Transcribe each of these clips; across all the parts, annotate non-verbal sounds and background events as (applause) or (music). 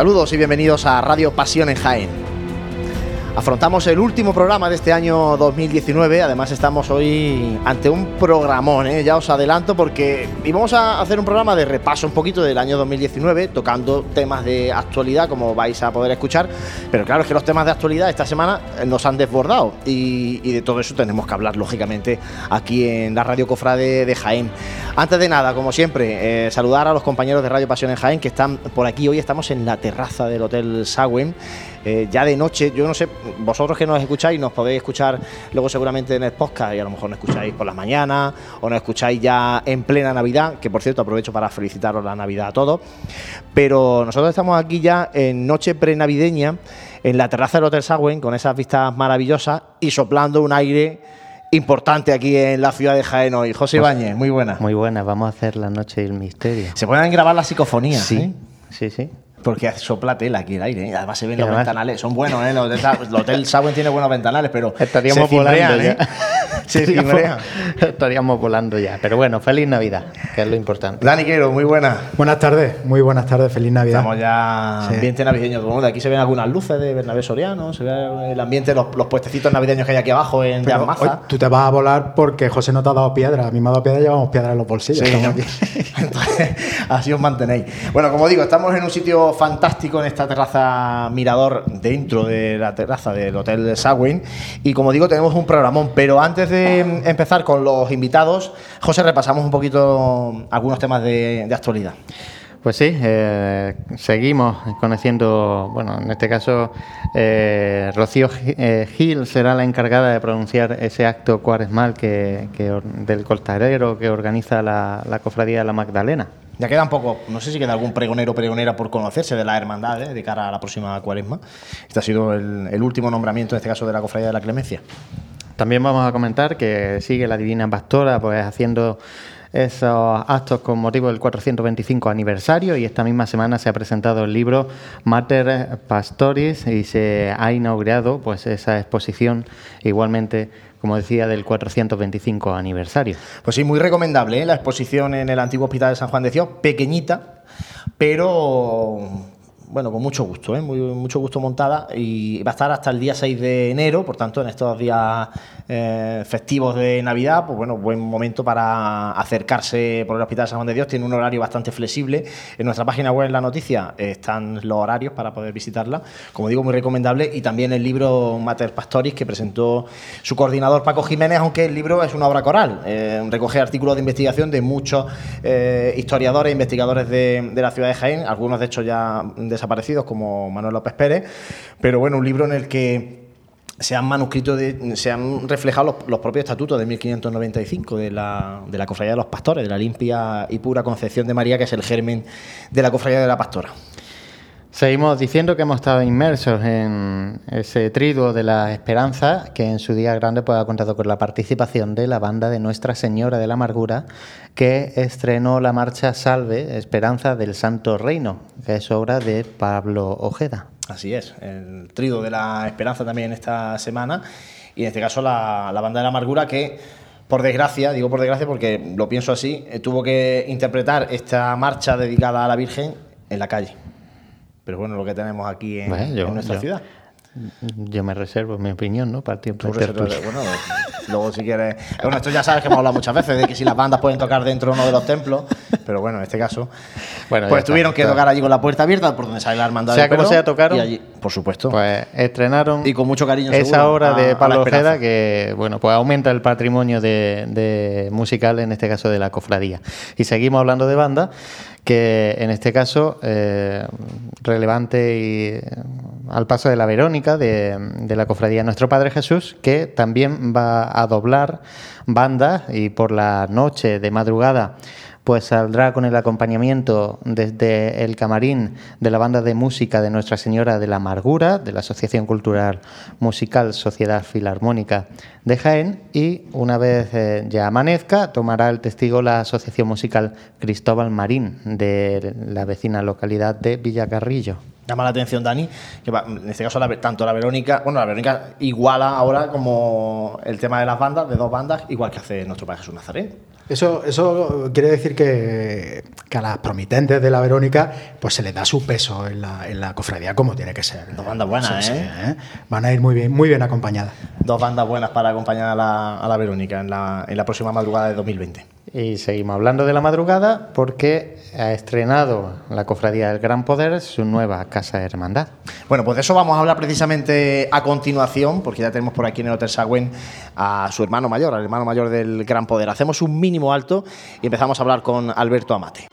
Saludos y bienvenidos a Radio Pasión en Jaén. Afrontamos el último programa de este año 2019, además estamos hoy ante un programón, ¿eh? ya os adelanto porque íbamos a hacer un programa de repaso un poquito del año 2019, tocando temas de actualidad como vais a poder escuchar, pero claro es que los temas de actualidad esta semana nos han desbordado y, de todo eso tenemos que hablar lógicamente aquí en la Radio Cofrade de Jaén. Antes de nada, como siempre, eh, saludar a los compañeros de Radio Pasión en Jaén que están por aquí, hoy estamos en la terraza del Hotel Sagüen. Eh, ya de noche, yo no sé, vosotros que nos escucháis, nos podéis escuchar luego seguramente en el podcast y a lo mejor nos escucháis por las mañanas o nos escucháis ya en plena Navidad, que por cierto aprovecho para felicitaros la Navidad a todos. Pero nosotros estamos aquí ya en noche prenavideña, en la terraza del Hotel Sagüen, con esas vistas maravillosas y soplando un aire importante aquí en la ciudad de Jaén hoy. José Ibáñez, muy buena. Muy buena, vamos a hacer la noche del misterio. Se pueden grabar las psicofonías. Sí, ¿eh? sí, sí. Porque sopla tela aquí el aire. ¿eh? Además se ven los ventanales. Son buenos, ¿eh? Los el Hotel Sagüen tiene buenos ventanales, pero estaríamos volando ya. ¿eh? (laughs) se (laughs) estaríamos, volando ya. Pero bueno, feliz Navidad, que es lo importante. Dani Quero, muy buenas. Buenas tardes, muy buenas tardes, feliz Navidad. Estamos ya en ambiente navideño. De aquí se ven algunas luces de Bernabé Soriano, se ve el ambiente, los, los puestecitos navideños que hay aquí abajo en Maza. Tú te vas a volar porque José no te ha dado piedra. A mí me ha dado piedra, llevamos piedra en los bolsillos. (laughs) Entonces, así os mantenéis. Bueno, como digo, estamos en un sitio fantástico en esta terraza mirador dentro de la terraza del Hotel Sagüen. Y como digo, tenemos un programón. Pero antes de empezar con los invitados, José, repasamos un poquito algunos temas de, actualidad. Pues sí, eh, seguimos conociendo, bueno, en este caso, eh, Rocío eh, Gil será la encargada de pronunciar ese acto cuaresmal que, del costarero que organiza la, la Cofradía de la Magdalena. Ya queda un poco, no sé si queda algún pregonero o pregonera por conocerse de la hermandad ¿eh? de cara a la próxima cuaresma. Este ha sido el, último nombramiento, en este caso, de la Cofradía de la Clemencia. También vamos a comentar que sigue la Divina Pastora pues haciendo esos actos con motivo del 425 aniversario y esta misma semana se ha presentado el libro Mater Pastoris y se ha inaugurado pues esa exposición igualmente como decía, del 425 aniversario. Pues sí, muy recomendable ¿eh? la exposición en el antiguo Hospital de San Juan de Dios, pequeñita, pero bueno, con mucho gusto, ¿eh? Mucho gusto montada y va a estar hasta el día 6 de enero, por tanto, en estos días eh, festivos de Navidad, pues bueno, buen momento para acercarse por el Hospital San Juan de Dios. Tiene un horario bastante flexible. En nuestra página web, en la noticia, están los horarios para poder visitarla. Como digo, muy recomendable. Y también el libro Mater Pastoris, que presentó su coordinador Paco Jiménez, aunque el libro es una obra coral. Eh, recoge artículos de investigación de muchos eh, historiadores e investigadores de, de la ciudad de Jaén, algunos de hecho ya desaparecidos, como Manuel López Pérez. Pero bueno, un libro en el que se han manuscrito, se han reflejado los, propios estatutos de 1595 de la, de la Cofradía de los Pastores, de la limpia y pura concepción de María, que es el germen de la Cofradía de la Pastora. Seguimos diciendo que hemos estado inmersos en ese triduo de la esperanza, que en su día grande pues, ha contado con la participación de la banda de Nuestra Señora de la Amargura, que estrenó la marcha Salve, Esperanza del Santo Reino, que es obra de Pablo Ojeda. Así es, el trido de la esperanza también esta semana y en este caso la, banda de la amargura que por desgracia, digo por desgracia porque lo pienso así, eh, tuvo que interpretar esta marcha dedicada a la Virgen en la calle. Pero bueno, lo que tenemos aquí en, nuestra ciudad. Yo me reservo mi opinión, ¿no? Para tiempo Bueno, luego si quieres. Bueno, esto ya sabes que hemos hablado muchas veces de que si las bandas pueden tocar dentro de uno de los templos, pero bueno, en este caso. Bueno, pues tuvieron que tocar allí con la puerta abierta por donde sale la hermandad. Sea como sea, tocaron. Y allí, por supuesto. Pues estrenaron. Y con mucho cariño. Esa obra de Pablo Ojeda que, bueno, pues aumenta el patrimonio de, musical, en este caso de la cofradía. Y seguimos hablando de banda que en este caso eh, relevante y eh, al paso de la Verónica de, de, la cofradía Nuestro Padre Jesús, que también va a doblar bandas y por la noche de madrugada pues saldrá con el acompañamiento desde el camarín de la banda de música de Nuestra Señora de la Amargura, de la Asociación Cultural Musical Sociedad Filarmónica de Jaén, y una vez eh, ya amanezca, tomará el testigo la Asociación Musical Cristóbal Marín de la vecina localidad de Villacarrillo. llama la atención, Dani, que en este caso tanto la Verónica, bueno, la Verónica iguala ahora como el tema de las bandas, de dos bandas, igual que hace nuestro Padre Jesús Nazareno. Eso, eso quiere decir que, a las promitentes de la Verónica pues se les da su peso en la, en la cofradía como tiene que ser. Dos bandas buenas, ¿eh? ¿eh? Van a ir muy bien, muy bien acompañadas. Dos bandas buenas para acompañar a la, a la Verónica en la, en la próxima madrugada de 2020. Y seguimos hablando de la madrugada porque ha estrenado la Cofradía del Gran Poder su nueva Casa de Hermandad. Bueno, pues de eso vamos a hablar precisamente a continuación, porque ya tenemos por aquí en el Hotel Sagüen a su hermano mayor, al hermano mayor del Gran Poder. Hacemos un mínimo alto y empezamos a hablar con Alberto Amate.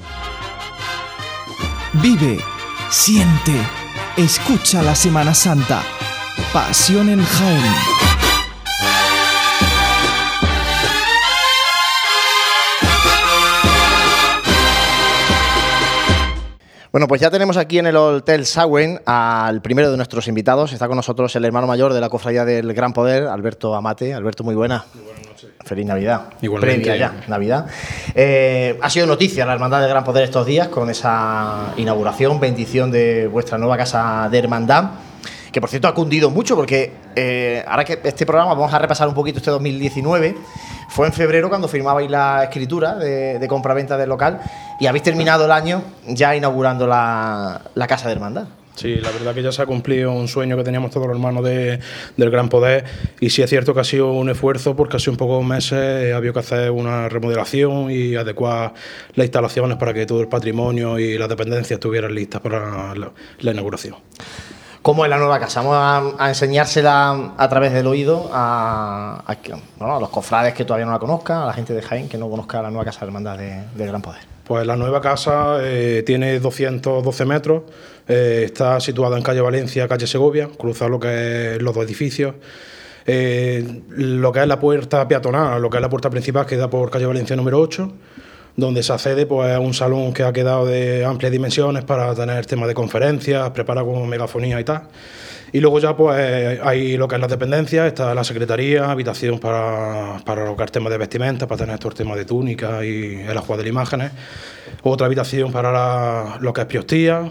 Vive, siente, escucha la Semana Santa. Pasión en Jaén. Bueno, pues ya tenemos aquí en el Hotel Sawen al primero de nuestros invitados. Está con nosotros el hermano mayor de la Cofradía del Gran Poder, Alberto Amate. Alberto, muy buena. Muy buenas noches. Feliz Navidad. Igualmente. Previa ya, Navidad. Eh, ha sido noticia la Hermandad del Gran Poder estos días con esa inauguración, bendición de vuestra nueva casa de hermandad que por cierto ha cundido mucho porque eh, ahora que este programa vamos a repasar un poquito este 2019 fue en febrero cuando firmabais la escritura de, de compra-venta del local y habéis terminado el año ya inaugurando la, Casa de Hermandad. Sí, la verdad que ya se ha cumplido un sueño que teníamos todos los hermanos del Gran Poder y sí es cierto que ha sido un esfuerzo porque hace un pocos meses había que hacer una remodelación y adecuar las instalaciones para que todo el patrimonio y las dependencias estuvieran listas para la inauguración cómo es la nueva casa. Vamos a, enseñársela a través del oído a, los cofrades que todavía no la conozcan, a la gente de Jaén que no conozca la nueva casa de hermandad de, Gran Poder. Pues la nueva casa eh, tiene 212 metros, eh, está situada en calle Valencia, calle Segovia, cruza lo que es los dos edificios. Eh, lo que es la puerta peatonal, lo que es la puerta principal, queda por calle Valencia número 8 donde se accede pues, a un salón que ha quedado de amplias dimensiones para tener temas de conferencias, preparado con megafonía y tal. Y luego ya pues hay lo que es las dependencias, está la secretaría, habitación para, para lo que es tema de vestimenta, para tener estos temas de túnica y el ajuar de imágenes. Otra habitación para lo que es priostía,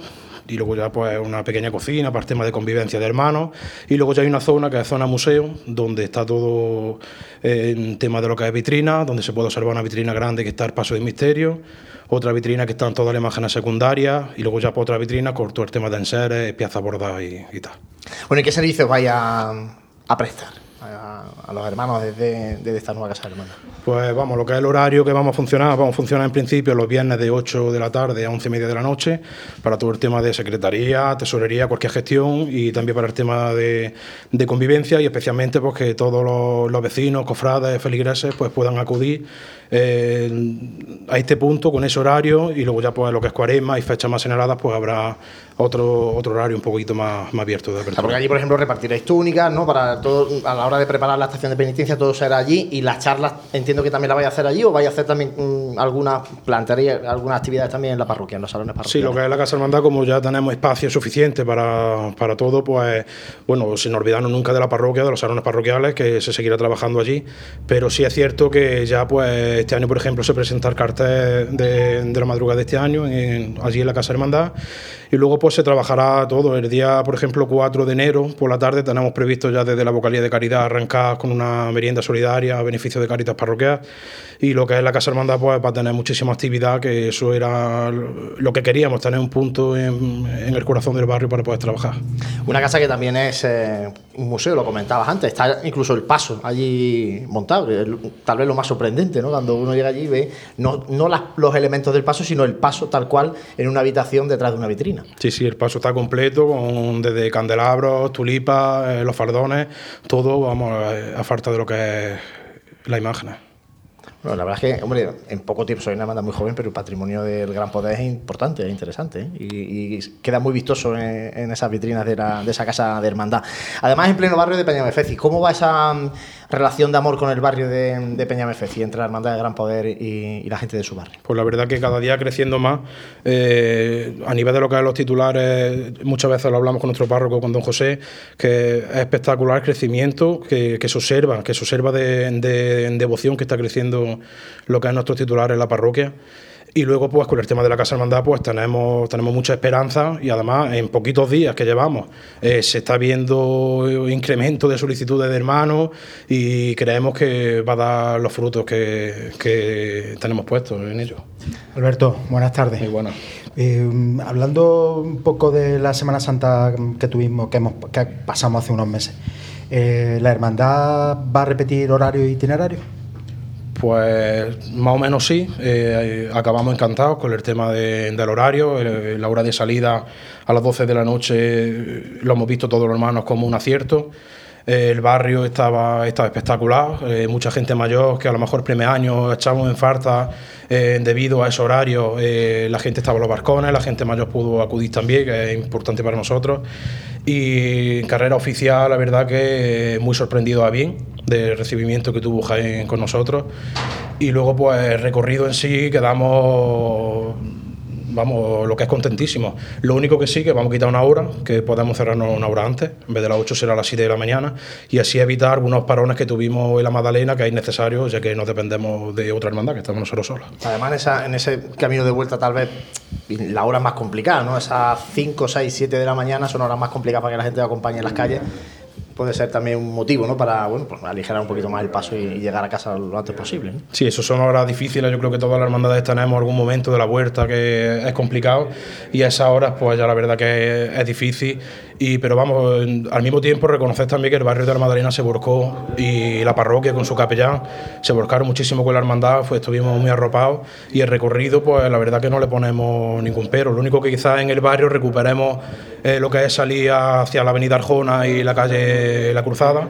y luego ya pues una pequeña cocina para el tema de convivencia de hermanos y luego ya hay una zona que es zona museo donde está todo eh, en tema de lo que es vitrina donde se puede observar una vitrina grande que está el paso de misterio otra vitrina que están todas las imágenes secundarias y luego ya por otra vitrina con todo el tema de enseres, piezas bordadas y, y tal. Bueno, ¿y qué servicios vaya a prestar? A, los hermanos desde, esta nueva casa hermana? Pues vamos, lo que es el horario que vamos a funcionar, vamos a funcionar en principio los viernes de 8 de la tarde a 11 y media de la noche para todo el tema de secretaría, tesorería, cualquier gestión y también para el tema de, convivencia y especialmente pues que todos los, vecinos, cofrades, feligreses pues puedan acudir eh, a este punto con ese horario y luego ya pues lo que es cuaresma y fechas más señaladas pues habrá otro, otro horario un poquito más, más abierto de apertura. Porque allí, por ejemplo, repartiréis túnicas, ¿no? Para todo, a la hora de preparar la estación de penitencia, todo será allí. Y las charlas, entiendo que también la vais a hacer allí, o vais a hacer también mm, algunas planterías, algunas actividades también en la parroquia, en los salones parroquiales. Sí, lo que es la Casa Hermandad, como ya tenemos espacio suficiente para, para todo, pues, bueno, sin olvidarnos nunca de la parroquia, de los salones parroquiales, que se seguirá trabajando allí. Pero sí es cierto que ya, pues, este año, por ejemplo, se presenta el cartel de, de la madrugada de este año, en, allí en la Casa Hermandad y luego pues se trabajará todo. El día, por ejemplo, 4 de enero por la tarde tenemos previsto ya desde la vocalía de caridad arrancar con una merienda solidaria a beneficio de Caritas Parroquial y lo que es la Casa Hermandad pues va a tener muchísima actividad, que eso era lo que queríamos, tener un punto en, el corazón del barrio para poder trabajar. Una casa que también es eh, un museo, lo comentabas antes, está incluso el paso allí montado, tal vez lo más sorprendente, ¿no? Cuando uno llega allí y ve no, no los elementos del paso, sino el paso tal cual en una habitación detrás de una vitrina. Sí, sí, el paso está completo, con, desde candelabros, tulipas, eh, los fardones, todo, vamos, eh, a falta de lo que es la imagen. Bueno, la verdad es que, hombre, en poco tiempo soy una banda muy joven, pero el patrimonio del Gran Poder es importante, es interesante ¿eh? y, queda muy vistoso en, esas vitrinas de, de, esa casa de hermandad. Además, en pleno barrio de Peñamefeci, ¿cómo va esa, relación de amor con el barrio de, de Peñamefeci, entre la Hermandad de Gran Poder y, la gente de su barrio? Pues la verdad que cada día creciendo más, eh, a nivel de lo que es los titulares, muchas veces lo hablamos con nuestro párroco, con don José, que es espectacular el crecimiento que, se observa, que se observa de, de, devoción que está creciendo lo que es nuestros titulares en la parroquia Y luego, pues con el tema de la Casa Hermandad, pues tenemos, tenemos mucha esperanza y además en poquitos días que llevamos eh, se está viendo incremento de solicitudes de hermanos y creemos que va a dar los frutos que, que tenemos puestos en ello. Alberto, buenas tardes. Muy buenas. Eh, hablando un poco de la Semana Santa que tuvimos, que, hemos, que pasamos hace unos meses, eh, ¿la hermandad va a repetir horario e itinerario? Pues más o menos sí, eh, acabamos encantados con el tema del horario, la hora de salida a las 12 de la noche lo hemos visto todos los hermanos como un acierto. el barrio estaba, espectacular, eh, mucha gente mayor que a lo mejor primer año echamos en falta eh, debido a ese horario, la gente estaba en los barcones, la gente mayor pudo acudir también, que es importante para nosotros. Y en carrera oficial, la verdad que muy sorprendido a bien del recibimiento que tuvo Jaén con nosotros. Y luego, pues, el recorrido en sí quedamos vamos, lo que es contentísimo. Lo único que sí, que vamos a quitar una hora, que podemos cerrarnos una hora antes, en vez de las 8 será las 7 de la mañana, y así evitar algunos parones que tuvimos en la Magdalena, que es necesario, ya que no dependemos de otra hermandad, que estamos nosotros solos. Además, en, ese camino de vuelta, tal vez la hora más complicada, ¿no? Esas 5, 6, 7 de la mañana son horas más complicadas para que la gente acompañe en las calles puede ser también un motivo ¿no? para bueno, pues aligerar un poquito más el paso y, llegar a casa lo antes posible. Sí, eso son horas difíciles. Yo creo que todas las hermandades tenemos algún momento de la vuelta que es complicado y a esas horas, pues ya la verdad que es, difícil. Y, pero vamos, al mismo tiempo reconocer también que el barrio de la Madalena se volcó y la parroquia con su capellán se volcaron muchísimo con la hermandad, pues estuvimos muy arropados y el recorrido, pues la verdad que no le ponemos ningún pero. Lo único que quizás en el barrio recuperemos eh, lo que es salir hacia la avenida Arjona y la calle La Cruzada,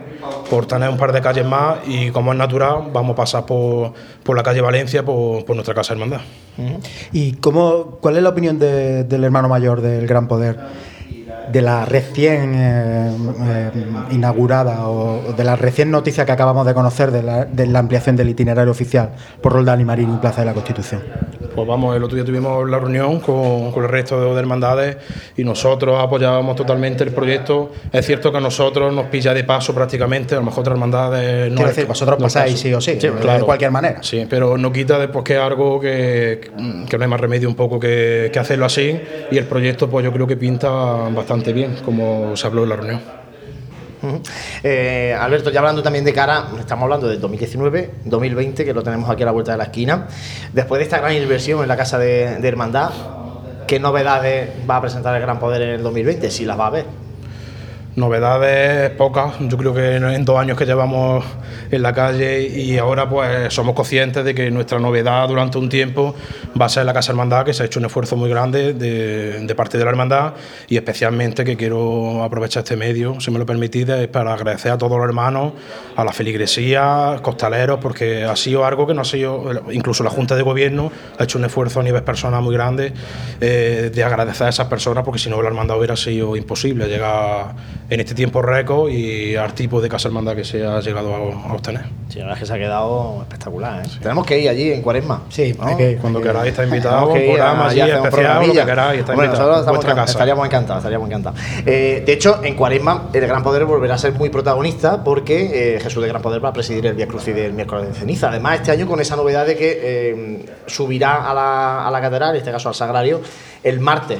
por tener un par de calles más y como es natural, vamos a pasar por, por la calle Valencia, por, por nuestra casa hermandad. ¿Y cómo, cuál es la opinión del hermano mayor del Gran Poder? De la recién eh, eh, inaugurada o de la recién noticia que acabamos de conocer de la, de la ampliación del itinerario oficial por Roldán y Marín y Plaza de la Constitución? Pues vamos, el otro día tuvimos la reunión con, con el resto de, hermandades y nosotros apoyábamos totalmente el proyecto. Es cierto que a nosotros nos pilla de paso prácticamente, a lo mejor otras hermandades no. Quiero decir, vosotros pasáis sí o sí, de cualquier manera. Sí, pero no quita después que algo que, que, no hay más remedio un poco que, que hacerlo así y el proyecto pues yo creo que pinta bastante bien, como se habló en la reunión. Eh, Alberto, ya hablando también de cara, estamos hablando de 2019, 2020, que lo tenemos aquí a la vuelta de la esquina. Después de esta gran inversión en la Casa de, de Hermandad, ¿qué novedades va a presentar el Gran Poder en el 2020? Si las va a ver. Novedades pocas, yo creo que en dos años que llevamos en la calle y ahora pues somos conscientes de que nuestra novedad durante un tiempo va a ser la Casa Hermandad, que se ha hecho un esfuerzo muy grande de, parte de la Hermandad y especialmente que quiero aprovechar este medio, si me lo permitís, para agradecer a todos los hermanos, a la feligresía, costaleros, porque ha sido algo que no ha sido, incluso la Junta de Gobierno ha hecho un esfuerzo a nivel personal muy grande eh, de agradecer a esas personas, porque si no la Hermandad hubiera sido imposible llegar en este tiempo récord y al tipo de casa hermandad que se ha llegado a, obtener. Sí, la verdad es que se ha quedado espectacular. ¿eh? Tenemos que ir allí en Cuaresma. Sí, cuando queráis está invitado, un programa allí especial, lo que queráis, está bueno, invitado. Nosotros estamos estaríamos encantados, estaríamos encantados. Eh, de hecho, en Cuaresma el Gran Poder volverá a ser muy protagonista porque eh, Jesús de Gran Poder va a presidir el Vía Crucis del miércoles de ceniza. Además, este año con esa novedad de que eh, subirá a la, a la catedral, en este caso al sagrario, el martes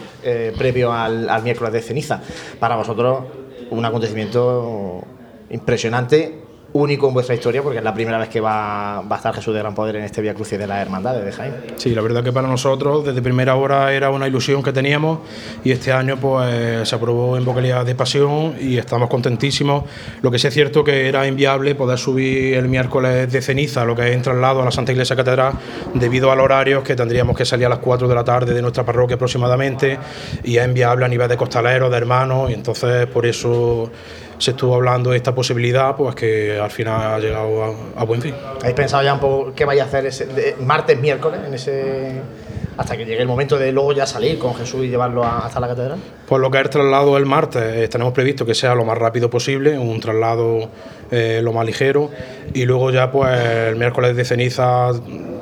previo al, al miércoles de ceniza. Para vosotros un acontecimiento impresionante único en vuestra historia porque es la primera vez que va, va a estar Jesús de Gran Poder en este Vía Crucis de las Hermandades de Jaén. Sí, la verdad que para nosotros desde primera hora era una ilusión que teníamos y este año pues se aprobó en vocalidad de pasión y estamos contentísimos. Lo que sí es cierto que era inviable poder subir el miércoles de ceniza, lo que es en traslado a la Santa Iglesia Catedral, debido al horario que tendríamos que salir a las 4 de la tarde de nuestra parroquia aproximadamente y es inviable a nivel de costaleros, de hermanos y entonces por eso se estuvo hablando de esta posibilidad, pues que al final ha llegado a, buen fin. ¿Habéis pensado ya un poco qué vais a hacer ese, martes, miércoles, en ese hasta que llegue el momento de luego ya salir con Jesús y llevarlo hasta la catedral? Pues lo que es el traslado el martes, eh, tenemos previsto que sea lo más rápido posible, un traslado eh, lo más ligero, y luego ya pues el miércoles de ceniza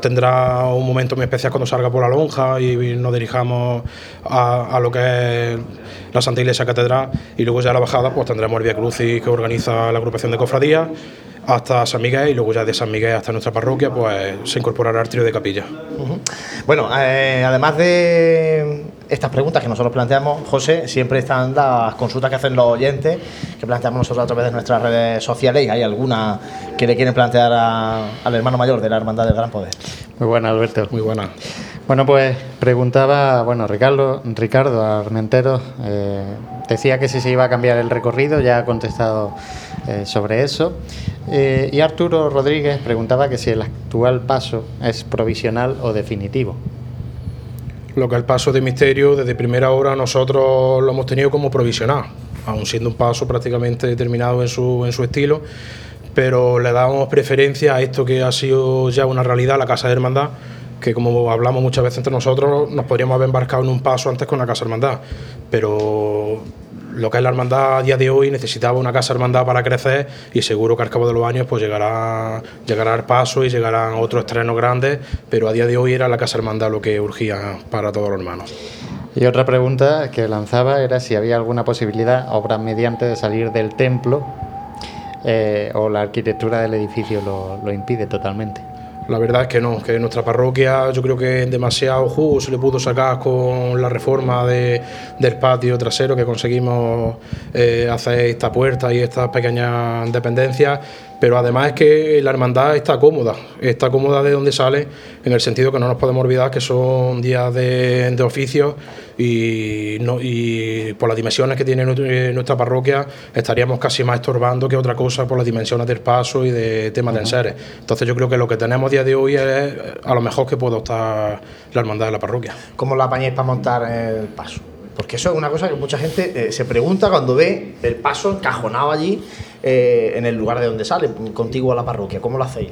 tendrá un momento muy especial cuando salga por la lonja y nos dirijamos a, lo que es la Santa Iglesia Catedral, y luego ya la bajada pues tendremos el Via Crucis que organiza la agrupación de cofradías hasta San Miguel y luego ya de San Miguel hasta nuestra parroquia pues se incorporará al trío de capilla. Bueno, eh, además de estas preguntas que nosotros planteamos, José, siempre están las consultas que hacen los oyentes, que planteamos nosotros a través de nuestras redes sociales y hay alguna que le quieren plantear al hermano mayor de la Hermandad del Gran Poder. Muy buena, Alberto. Muy buena. Bueno, pues preguntaba, bueno, Ricardo, Ricardo Armentero eh, decía que si se iba a cambiar el recorrido, ya ha contestado eh, sobre eso. Eh, y Arturo Rodríguez preguntaba que si el actual paso es provisional o definitivo. Lo que el paso de misterio, desde primera hora nosotros lo hemos tenido como provisional, aun siendo un paso prácticamente determinado en su, en su estilo, pero le damos preferencia a esto que ha sido ya una realidad, la Casa de Hermandad, que como hablamos muchas veces entre nosotros, nos podríamos haber embarcado en un paso antes con la Casa Hermandad, pero lo que es la hermandad a día de hoy necesitaba una casa hermandad para crecer y seguro que al cabo de los años pues llegará, llegará el paso y llegarán otros estrenos grandes, pero a día de hoy era la casa hermandad lo que urgía para todos los hermanos. Y otra pregunta que lanzaba era si había alguna posibilidad, obra mediante, de salir del templo eh, o la arquitectura del edificio lo, lo impide totalmente. La verdad es que no, que nuestra parroquia yo creo que demasiado jugo se le pudo sacar con la reforma de, del patio trasero que conseguimos eh, hacer esta puerta y estas pequeñas dependencias pero además es que la hermandad está cómoda, está cómoda de donde sale, en el sentido que no nos podemos olvidar que son días de, de oficio y, no, y por las dimensiones que tiene nuestra parroquia estaríamos casi más estorbando que otra cosa por las dimensiones del paso y de temas de enseres. Entonces yo creo que lo que tenemos a día de hoy es a lo mejor que puede estar la hermandad de la parroquia. ¿Cómo la apañáis para montar el paso? Porque eso es una cosa que mucha gente eh, se pregunta cuando ve el paso encajonado allí eh, en el lugar de donde sale, contigo a la parroquia. ¿Cómo lo hacéis?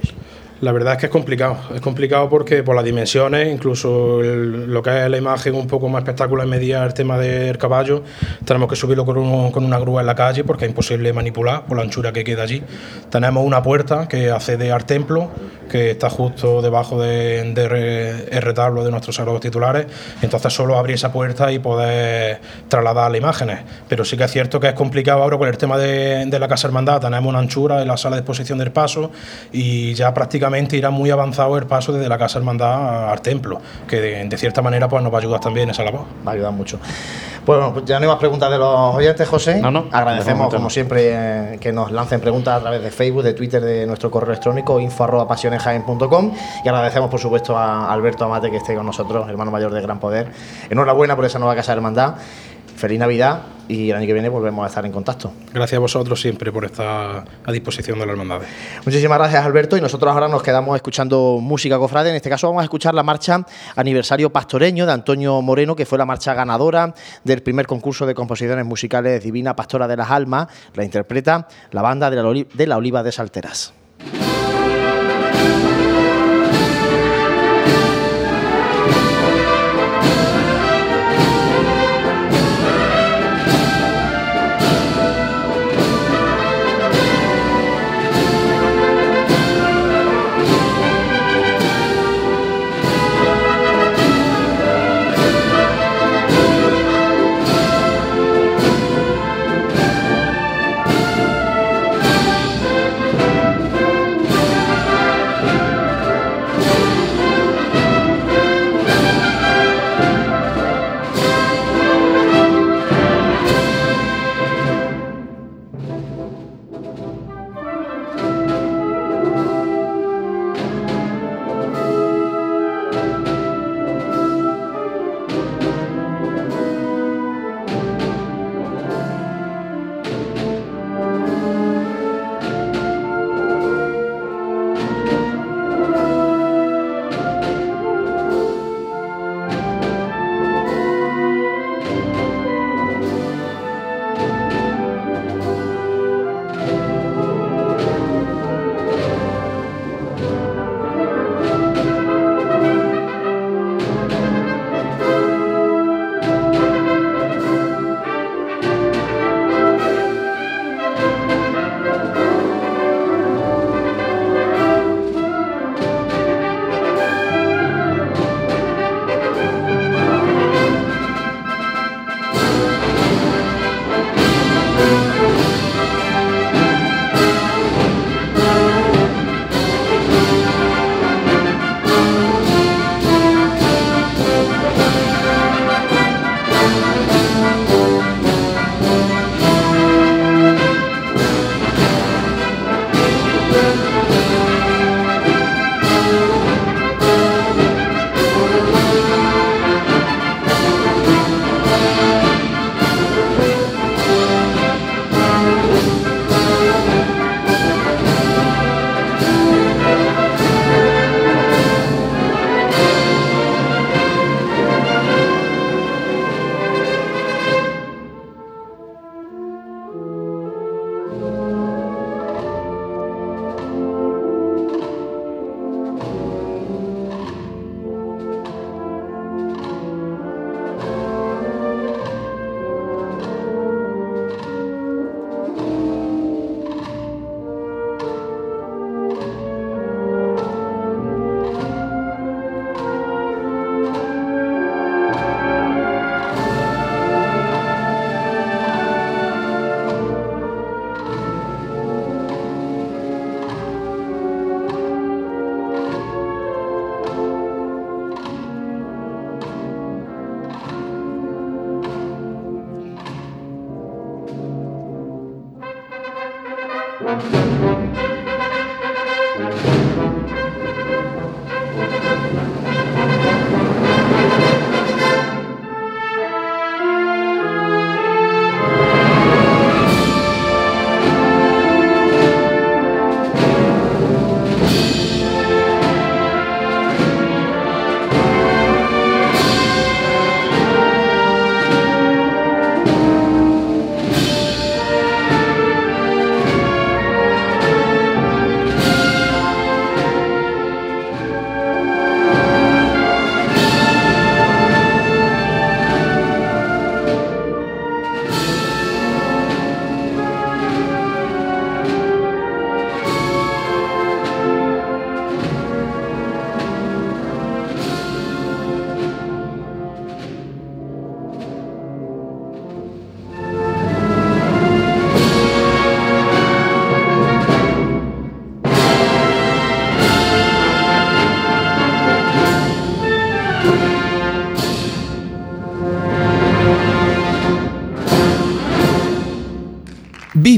La verdad es que es complicado. Es complicado porque por las dimensiones, incluso lo que es la imagen un poco más espectacular media el tema del caballo, tenemos que subirlo con, una grúa en la calle porque es imposible manipular por la anchura que queda allí. Tenemos una puerta que accede al templo, que está justo debajo del de, retablo de nuestros sagrados titulares. Entonces solo abrir esa puerta y poder trasladar las imágenes. Pero sí que es cierto que es complicado ahora con el tema de, de la Casa Hermandad. Tenemos una anchura en la sala de exposición del paso y ya prácticamente irá muy avanzado el paso desde la Casa Hermandad al templo, que de, cierta manera pues, nos va a ayudar también esa labor. Va a ayudar mucho. Bueno, pues ya no hay más preguntas de los oyentes, José. No, no. Agradecemos, como siempre, que nos lancen preguntas a través de Facebook, de Twitter, de nuestro correo electrónico info.pasionesjaen.com y agradecemos, por supuesto, a Alberto Amate que esté con nosotros, hermano mayor de Gran Poder. Enhorabuena por esa nueva Casa Hermandad feliz Navidad y el año que viene volvemos a estar en contacto. Gracias a vosotros siempre por estar a disposición de la hermandad. Muchísimas gracias Alberto y nosotros ahora nos quedamos escuchando música cofrade. En este caso vamos a escuchar la marcha aniversario pastoreño de Antonio Moreno, que fue la marcha ganadora del primer concurso de composiciones musicales Divina Pastora de las Almas. La interpreta la banda de la, de la Oliva de Salteras.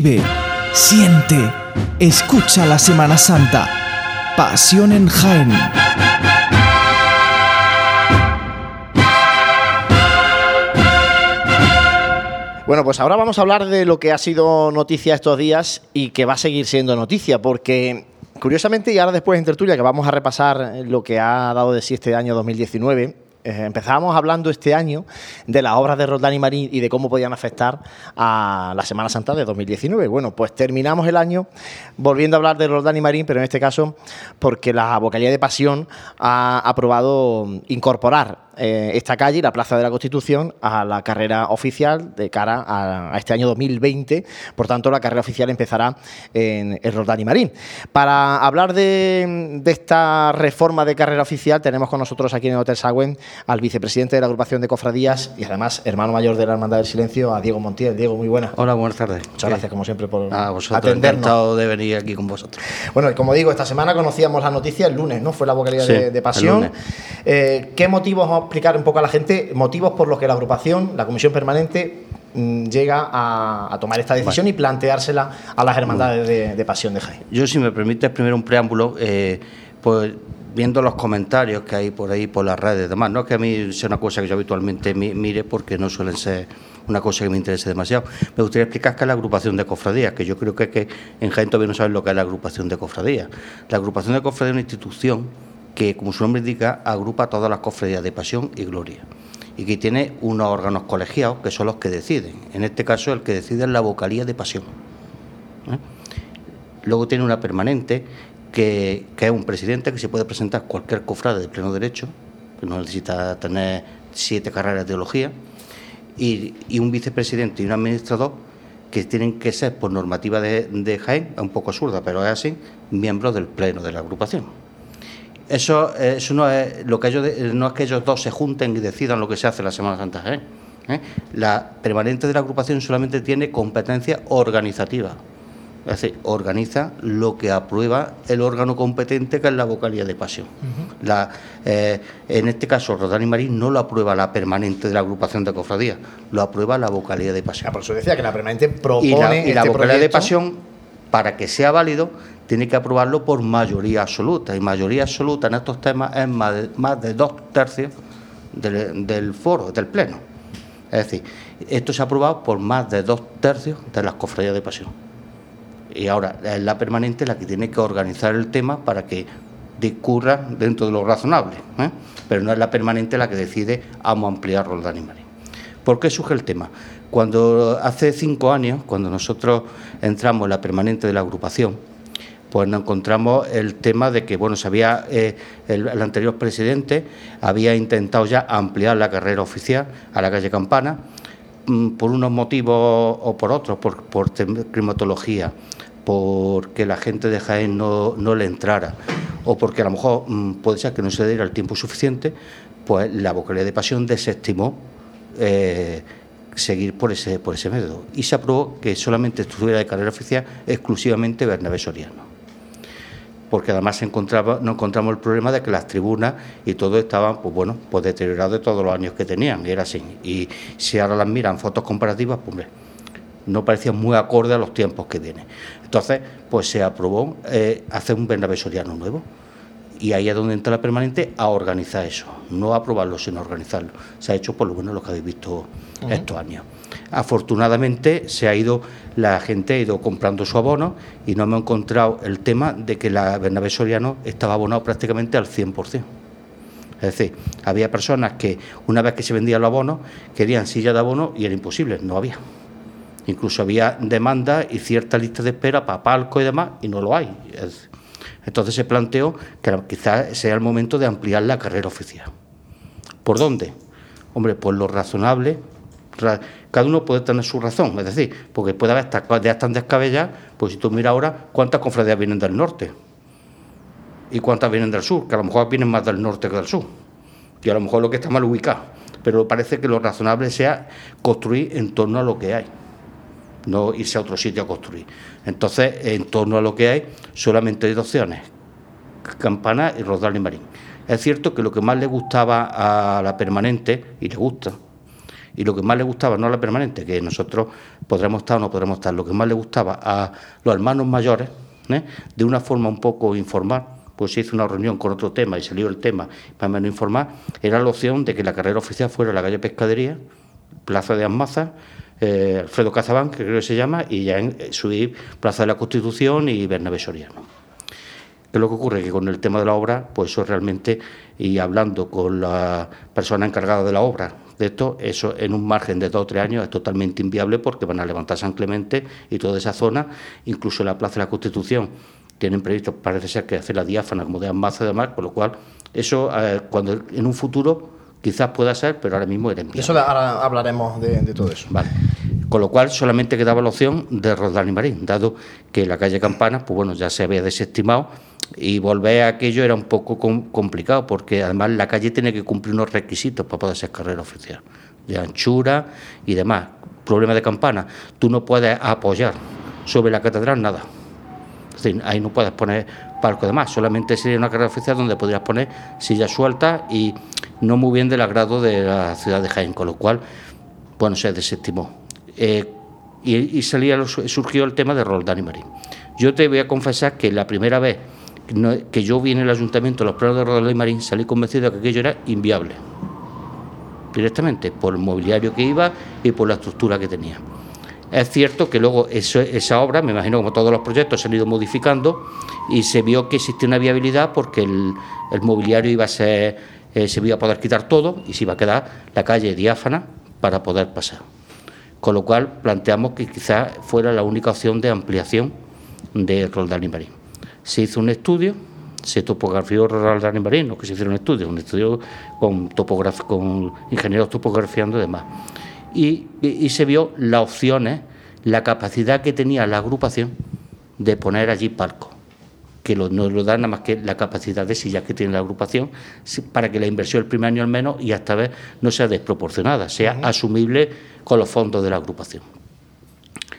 Vive, siente, escucha la Semana Santa. Pasión en Jaén. Bueno, pues ahora vamos a hablar de lo que ha sido noticia estos días y que va a seguir siendo noticia, porque curiosamente, y ahora después en tertulia, que vamos a repasar lo que ha dado de sí este año 2019, eh, empezábamos hablando este año de las obras de Roldán y Marín y de cómo podían afectar a la Semana Santa de 2019. Bueno, pues terminamos el año volviendo a hablar de Roldán y Marín, pero en este caso porque la Vocalía de Pasión ha aprobado incorporar eh, esta calle la Plaza de la Constitución a la carrera oficial de cara a, este año 2020. Por tanto, la carrera oficial empezará en, el Roldán y Marín. Para hablar de, esta reforma de carrera oficial, tenemos con nosotros aquí en el Hotel Sagüen al vicepresidente de la agrupación de cofradías y además hermano mayor de la Hermandad del Silencio, a Diego Montiel. Diego, muy buenas. Hola, buenas tardes. Muchas gracias, como siempre, por a vosotros, atendernos. Encantado de venir aquí con vosotros. Bueno, y como digo, esta semana conocíamos la noticia el lunes, ¿no? Fue la vocalidad de, Pasión. Eh, ¿Qué motivos explicar un poco a la gente motivos por los que la agrupación, la comisión permanente, mm, llega a, tomar esta decisión y planteársela a las hermandades de, Pasión de Jaén. Yo, si me permites, primero un preámbulo, eh, pues viendo los comentarios que hay por ahí, por las redes y demás, no es que a mí sea una cosa que yo habitualmente mire porque no suelen ser una cosa que me interese demasiado. Me gustaría explicar qué es la agrupación de cofradías, que yo creo que, que en Jaén todavía no saben lo que es la agrupación de cofradías. La agrupación de cofradías es una institución que, como su nombre indica, agrupa todas las cofradías de pasión y gloria y que tiene unos órganos colegiados que son los que deciden. En este caso, el que decide es la vocalía de pasión. ¿eh? Luego tiene una permanente que, es un presidente que se puede presentar cualquier cofrade de pleno derecho, que no necesita tener siete carreras de teología, y, un vicepresidente y un administrador que tienen que ser, por normativa de, de Jaén, un poco absurda, pero es así, miembros del pleno de la agrupación. Eso, eh, eso no, es, lo que ellos, no es que ellos dos se junten y decidan lo que se hace la Semana Santa ¿eh? ¿Eh? La permanente de la agrupación solamente tiene competencia organizativa. Es decir, organiza lo que aprueba el órgano competente que es la vocalía de pasión. la, en este caso, Rodán y Marín no lo aprueba la permanente de la agrupación de cofradías, lo aprueba la vocalía de pasión. Ah, por eso decía que la permanente propone. Y la, y la este vocalía de pasión, para que sea válido, tiene que aprobarlo por mayoría absoluta. Y mayoría absoluta en estos temas es más de, de dos tercios del, foro, del pleno. Es decir, esto se ha aprobado por más de dos tercios de las cofradías de pasión. Y ahora es la permanente la que tiene que organizar el tema para que discurra dentro de lo razonable. ¿eh? Pero no es la permanente la que decide vamos a ampliar Roldán y Marín. ¿Por qué surge el tema? Cuando hace cinco años, cuando nosotros entramos en la permanente de la agrupación, pues nos encontramos el tema de que, bueno, se había, eh, el, anterior presidente había intentado ya ampliar la carrera oficial a la calle Campana, mm, por unos motivos o por otros, por, por climatología, porque la gente de Jaén no, le entrara, o porque a lo mejor mm, puede ser que no se diera el tiempo suficiente, pues la vocalía de pasión desestimó eh, seguir por ese, por ese método. Y se aprobó que solamente estuviera de carrera oficial exclusivamente Bernabé Soriano porque además encontraba, nos encontramos el problema de que las tribunas y todo estaban, pues bueno, pues deterioradas de todos los años que tenían, y era así. Y si ahora las miran fotos comparativas, pues no parecía muy acorde a los tiempos que vienen. Entonces, pues se aprobó eh, hacer un Bernabé Soriano nuevo. Y ahí es donde entra la permanente a organizar eso, no a aprobarlo, sino a organizarlo. Se ha hecho por lo menos lo que habéis visto estos años. Afortunadamente se ha ido, la gente ha ido comprando su abono y no hemos encontrado el tema de que la Bernabé Soriano estaba abonado prácticamente al 100%. Es decir, había personas que una vez que se vendían los abonos querían silla de abono y era imposible, no había. Incluso había demanda y cierta lista de espera para palco y demás y no lo hay. Entonces se planteó que quizás sea el momento de ampliar la carrera oficial. ¿Por dónde? Hombre, por lo razonable. Cada uno puede tener su razón, es decir, porque puede haber estas tan descabelladas, pues si tú miras ahora cuántas cofradías vienen del norte y cuántas vienen del sur, que a lo mejor vienen más del norte que del sur, y a lo mejor lo que está mal ubicado, pero parece que lo razonable sea construir en torno a lo que hay, no irse a otro sitio a construir. Entonces, en torno a lo que hay, solamente hay dos opciones, Campana y Rodal y Marín. Es cierto que lo que más le gustaba a la permanente, y le gusta, y lo que más le gustaba, no a la permanente, que nosotros podremos estar o no podremos estar, lo que más le gustaba a los hermanos mayores, ¿eh? de una forma un poco informal, pues se hizo una reunión con otro tema y salió el tema para menos informar, era la opción de que la carrera oficial fuera la calle Pescadería, Plaza de Almaza, eh, Alfredo Cazabán, que creo que se llama, y ya en, eh, subir Plaza de la Constitución y Bernabé Soriano. ¿Qué es lo que ocurre? Que con el tema de la obra, pues eso realmente, y hablando con la persona encargada de la obra, de esto, eso en un margen de dos o tres años es totalmente inviable porque van a levantar San Clemente y toda esa zona, incluso la Plaza de la Constitución, tienen previsto, parece ser, que hacer la diáfana como de Ambaza y demás, con lo cual eso eh, cuando en un futuro quizás pueda ser, pero ahora mismo era inviable. Eso ahora hablaremos de, todo eso. Vale. Con lo cual solamente quedaba la opción de Roldán y Marín, dado que la calle Campana, pues bueno, ya se había desestimado y volver a aquello era un poco complicado, porque además la calle tiene que cumplir unos requisitos para poder ser carrera oficial, de anchura y demás. Problema de Campana, tú no puedes apoyar sobre la catedral nada ahí no puedes poner palco de más, solamente sería una carrera oficial donde podrías poner sillas sueltas y no muy bien del agrado de la ciudad de Jaén, con lo cual, bueno, se desestimó. Eh, y, salía, surgió el tema de Roldán y Marín. Yo te voy a confesar que la primera vez que yo vi en el ayuntamiento los planos de Roldán y Marín salí convencido de que aquello era inviable, directamente, por el mobiliario que iba y por la estructura que tenía. Es cierto que luego esa obra, me imagino como todos los proyectos, se han ido modificando y se vio que existía una viabilidad porque el, mobiliario iba a ser, eh, se iba a poder quitar todo y se iba a quedar la calle diáfana para poder pasar. Con lo cual planteamos que quizás fuera la única opción de ampliación de Roldán y Marín. Se hizo un estudio, se topografió Roldán y Marín, no que se hiciera un estudio, un estudio con, con ingenieros topografiando y demás y, se vio las opciones, la capacidad que tenía la agrupación de poner allí palcos que no lo da nada más que la capacidad de sillas que tiene la agrupación, para que la inversión el primer año al menos y esta vez no sea desproporcionada, sea asumible con los fondos de la agrupación.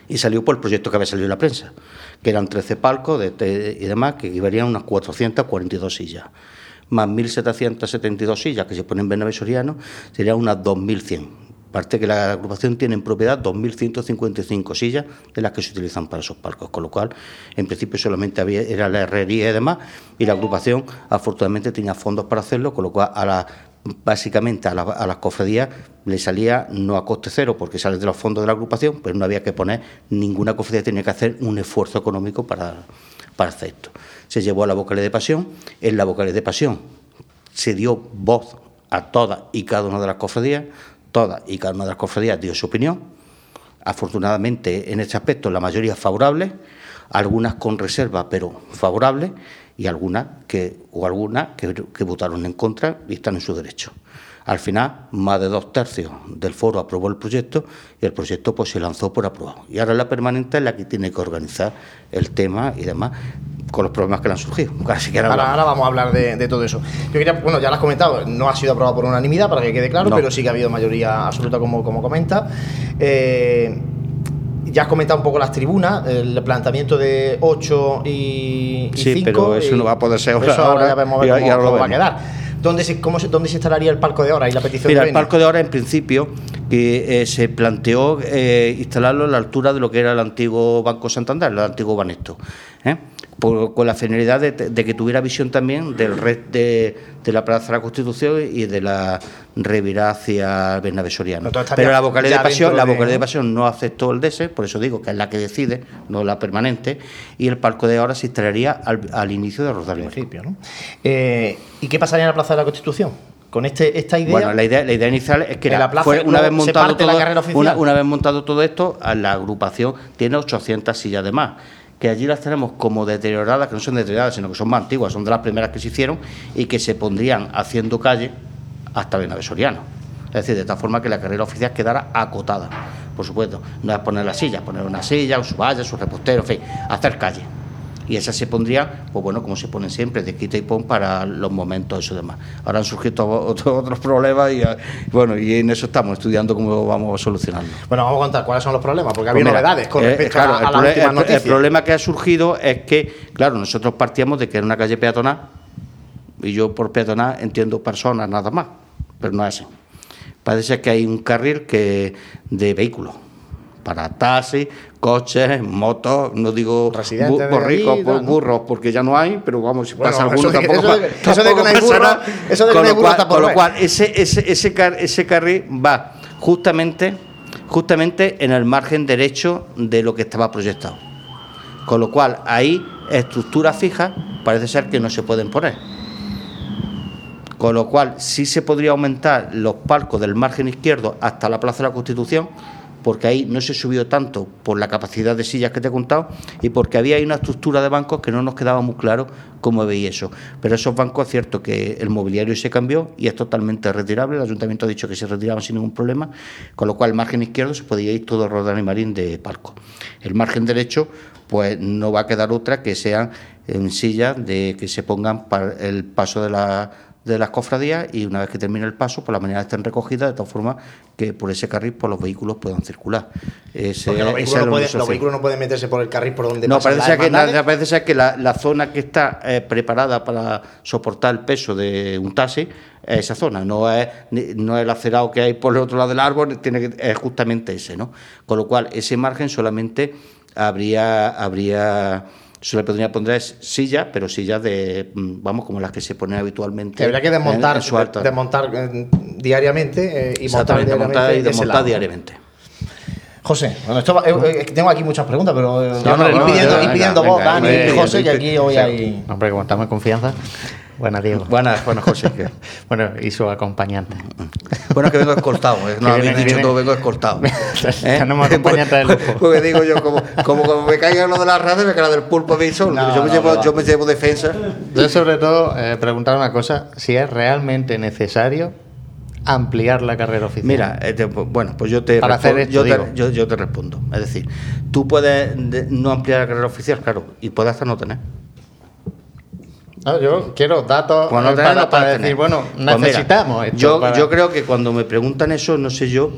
Y salió por el proyecto que había salido en la prensa, que eran 13 palcos y demás, que equivalían a unas 442 sillas, más 1.772 sillas que se ponen en Soriano, serían unas 2.100 Aparte que la agrupación tiene en propiedad 2.155 sillas de las que se utilizan para esos palcos, con lo cual en principio solamente había, era la herrería y demás, y la agrupación afortunadamente tenía fondos para hacerlo, con lo cual a la, básicamente a, las cofradías le salía no a coste cero porque sale de los fondos de la agrupación, pero no había que poner, ninguna cofradía tenía que hacer un esfuerzo económico para, para hacer esto. Se llevó a la vocales de pasión, en la vocales de pasión se dio voz a todas y cada una de las cofradías, todas y cada una de las cofradías dio su opinión. Afortunadamente, en este aspecto, la mayoría favorable, algunas con reserva, pero favorables, y algunas que, o algunas que, que votaron en contra y están en su derecho. Al final, más de dos tercios del foro aprobó el proyecto y el proyecto pues, se lanzó por aprobado. Y ahora la permanente es la que tiene que organizar el tema y demás con los problemas que le han surgido. ahora, vamos a hablar de, todo eso. Yo quería, bueno, ya lo has comentado, no ha sido aprobado por unanimidad, para que quede claro, pero sí que ha habido mayoría absoluta, como, como comenta. Eh, ya has comentado un poco las tribunas, el planteamiento de 8 y, 5. Sí, pero eso no va a poder ser ahora. Eso ahora, ya vemos cómo, va a quedar. ¿Dónde se, cómo se, ¿Dónde se instalaría el palco de hora y la petición Mira, el palco de hora en principio que eh, se planteó eh, instalarlo a la altura de lo que era el antiguo Banco Santander, el antiguo Banesto. ¿eh? Con la finalidad de, que tuviera visión también del red de, la Plaza de la Constitución y de la revirada hacia Bernabé Soriano. Pero la vocalidad de pasión, la vocalidad de pasión no aceptó el DESE, por eso digo que es la que decide, no la permanente, y el palco de ahora se instalaría al, inicio de Rosario. ¿Y qué pasaría en la Plaza de la Constitución? con este, esta idea. Bueno, la idea, la idea inicial es que la plaza, una, vez montado todo, una, vez montado todo esto, la agrupación tiene 800 sillas de más que allí las tenemos como deterioradas, que no son deterioradas, sino que son más antiguas, son de las primeras que se hicieron y que se pondrían haciendo calle hasta Benavés Soriano. Es decir, de tal forma que la carrera oficial quedara acotada. Por supuesto, no es poner la silla, poner una silla, su valla, su repostero, en fin, hacer calle y esa se pondría, pues bueno, como se ponen siempre, de quita y pon para los momentos y demás. Ahora han surgido otros, problemas y bueno, y en eso estamos estudiando cómo vamos a solucionarlo. Bueno, vamos a contar cuáles son los problemas, porque pues novedades con eh, respecto a, el, el problema que ha surgido es que, claro, nosotros partíamos de que era una calle peatonal y yo por peatonal entiendo personas nada más, pero no es así. Parece que hay un carril que de vehículos para taxis, coches, motos, no digo borricos, burros, porque ya no hay, pero vamos, si pasa alguno tampoco. Eso de, eso de que no hay burro, eso de que no hay Con lo cual, ese, ese, ese, ese carril va justamente, justamente en el margen derecho de lo que estaba proyectado. Con lo cual, ahí estructuras fijas parece ser que no se pueden poner. Con lo cual, sí se podría aumentar los palcos del margen izquierdo hasta la Plaza de la Constitución, porque ahí no se subió tanto por la capacidad de sillas que te he contado y porque había ahí una estructura de bancos que no nos quedaba muy claro cómo veía eso. Pero esos bancos es cierto que el mobiliario se cambió y es totalmente retirable. El ayuntamiento ha dicho que se retiraban sin ningún problema, con lo cual el margen izquierdo se podía ir todo Rodán y Marín de palco. El margen derecho, pues no va a quedar otra que sean en sillas de que se pongan para el paso de la de las cofradías y una vez que termine el paso, por la mañana estén recogidas de tal forma que por ese carril pues, los vehículos puedan circular. Ese, los, vehículos no pueden, meterse por el carril por donde No, parece ser, que, parece ser que la, zona que está eh, preparada para soportar el peso de un taxi es esa zona, no es, no es el acerado que hay por el otro lado del árbol, tiene que, es justamente ese, ¿no? Con lo cual, ese margen solamente habría... habría se le podría poner sillas, pero sillas de, mm, vamos, como las que se ponen habitualmente. habría que desmontar, desmontar eh, diariamente eh, y montar diariamente. y desmontar diariamente. José, bueno, esto, eh, tengo aquí muchas preguntas, pero y pidiendo, voz, Dani y José, y aquí hoy hay. Hombre, como estamos en confianza. Buenas, Diego. Buenas, bueno, José. (laughs) bueno, y su acompañante. Bueno, que vengo escoltado, ¿eh? no habéis dicho todo, vengo escoltado. (laughs) ¿Eh? No me acompañante de lujo. Porque digo yo, como, como, me caiga lo de las redes, me queda del pulpo a mí solo. yo, me llevo, yo me llevo defensa. Yo, sobre todo, eh, preguntar una cosa: si es realmente necesario ampliar la carrera oficial. Mira, eh, bueno, pues yo te, Para hacer yo, te, yo, yo, te respondo. Es decir, tú puedes no ampliar la carrera oficial, claro, y puedes hasta no tener yo quiero datos pues para, decir, bueno, pues necesitamos esto Yo, creo que cuando me preguntan eso, no sé yo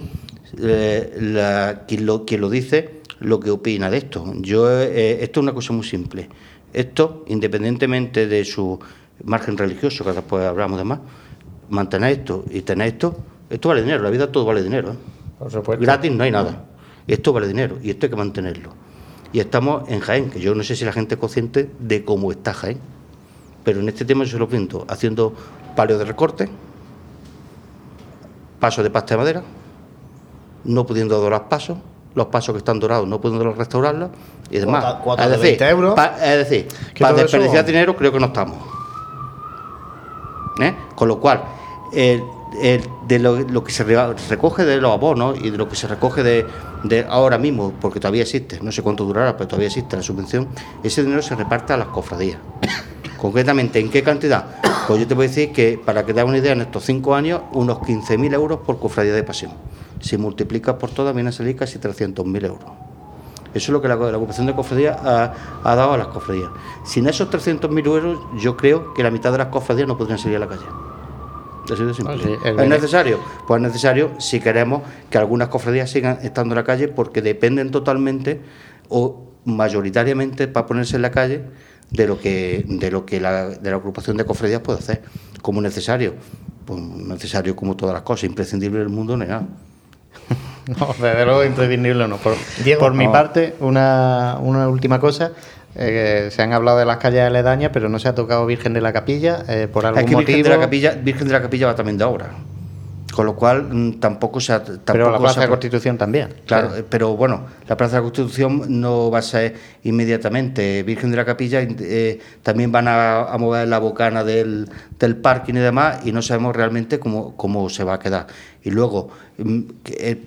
eh, la, quien, lo, lo dice lo que opina de esto. Yo eh, Esto es una cosa muy simple. Esto, independientemente de su margen religioso, que después hablamos de más, mantener esto y tener esto, esto vale dinero. La vida todo vale dinero. ¿eh? Gratis no hay nada. Esto vale dinero y esto hay que mantenerlo. Y estamos en Jaén, que yo no sé si la gente es consciente de cómo está Jaén pero en este tema yo se lo pinto haciendo palio de recorte, paso de pasta de madera, no pudiendo dorar pasos, los pasos que están dorados no pudiendo restaurarlos y demás. es, decir, euros. es decir, para desperdiciar dinero creo que no estamos. ¿Eh? Con lo cual, de lo, que se recoge de los abonos y de lo que se recoge de, de, ahora mismo, porque todavía existe, no sé cuánto durará, pero todavía existe la subvención, ese dinero se reparte a las cofradías. Concretamente, ¿en qué cantidad? (coughs) Pues yo te voy a decir que, para que te hagas una idea, en estos cinco años, unos 15.000 euros por cofradía de pasión. Si multiplicas por todas, viene a salir casi 300.000 euros. Eso es lo que la, la ocupación de cofradías ha, dado a las cofradías. Sin esos 300.000 euros, yo creo que la mitad de las cofradías no podrían salir a la calle. Ah, ¿Es necesario? Pues es necesario si queremos que algunas cofradías sigan estando en la calle porque dependen totalmente o mayoritariamente para ponerse en la calle de lo que, de lo que la, de la agrupación de cofradías puede hacer como necesario. Pues necesario como todas las cosas, imprescindible del mundo no (laughs) No, desde luego imprescindible no. Por, por mi parte, una, una última cosa. Eh, se han hablado de las calles aledañas, pero no se ha tocado Virgen de la Capilla eh, por algún Aquí motivo. Virgen de la Capilla, Virgen de la Capilla va también de obra. Con lo cual mm, tampoco se ha. pero la se Plaza ha- de Constitución también. Claro, pero bueno, la Plaza de la Constitución no va a ser inmediatamente. Virgen de la Capilla eh, también van a, a mover la bocana del, del parking y demás y no sabemos realmente cómo, cómo se va a quedar. Y luego, mm, eh,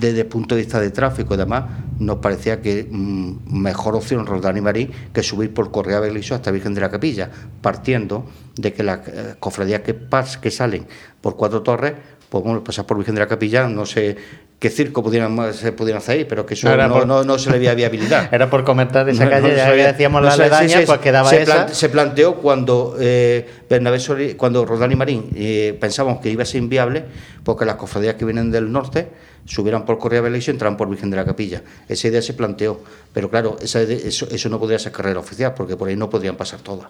desde el punto de vista de tráfico y demás, nos parecía que mm, mejor opción Roldán y Marín que subir por Correa Beliso hasta Virgen de la Capilla, partiendo de que las eh, cofradías que, pas, que salen por Cuatro Torres, pues bueno, pasar por Virgen de la Capilla, no sé qué circo pudieran, se pudieran hacer ahí, pero que eso No, no, por- no- no se le veía viabilidad. (laughs) Era por comentar esa calle, ya se veía- decíamos la se- aledaña, sí, pues quedaba se, esa. plan- se planteó cuando eh, Bernabé cuando Roldán y Marín eh, pensábamos que iba a ser inviable, porque las cofradías que vienen del norte subieran por Correa Beliso y entraran por Virgen de la Capilla. Esa idea se planteó, pero claro, esa eso, eso no podría ser carrera oficial, porque por ahí no podrían pasar todas.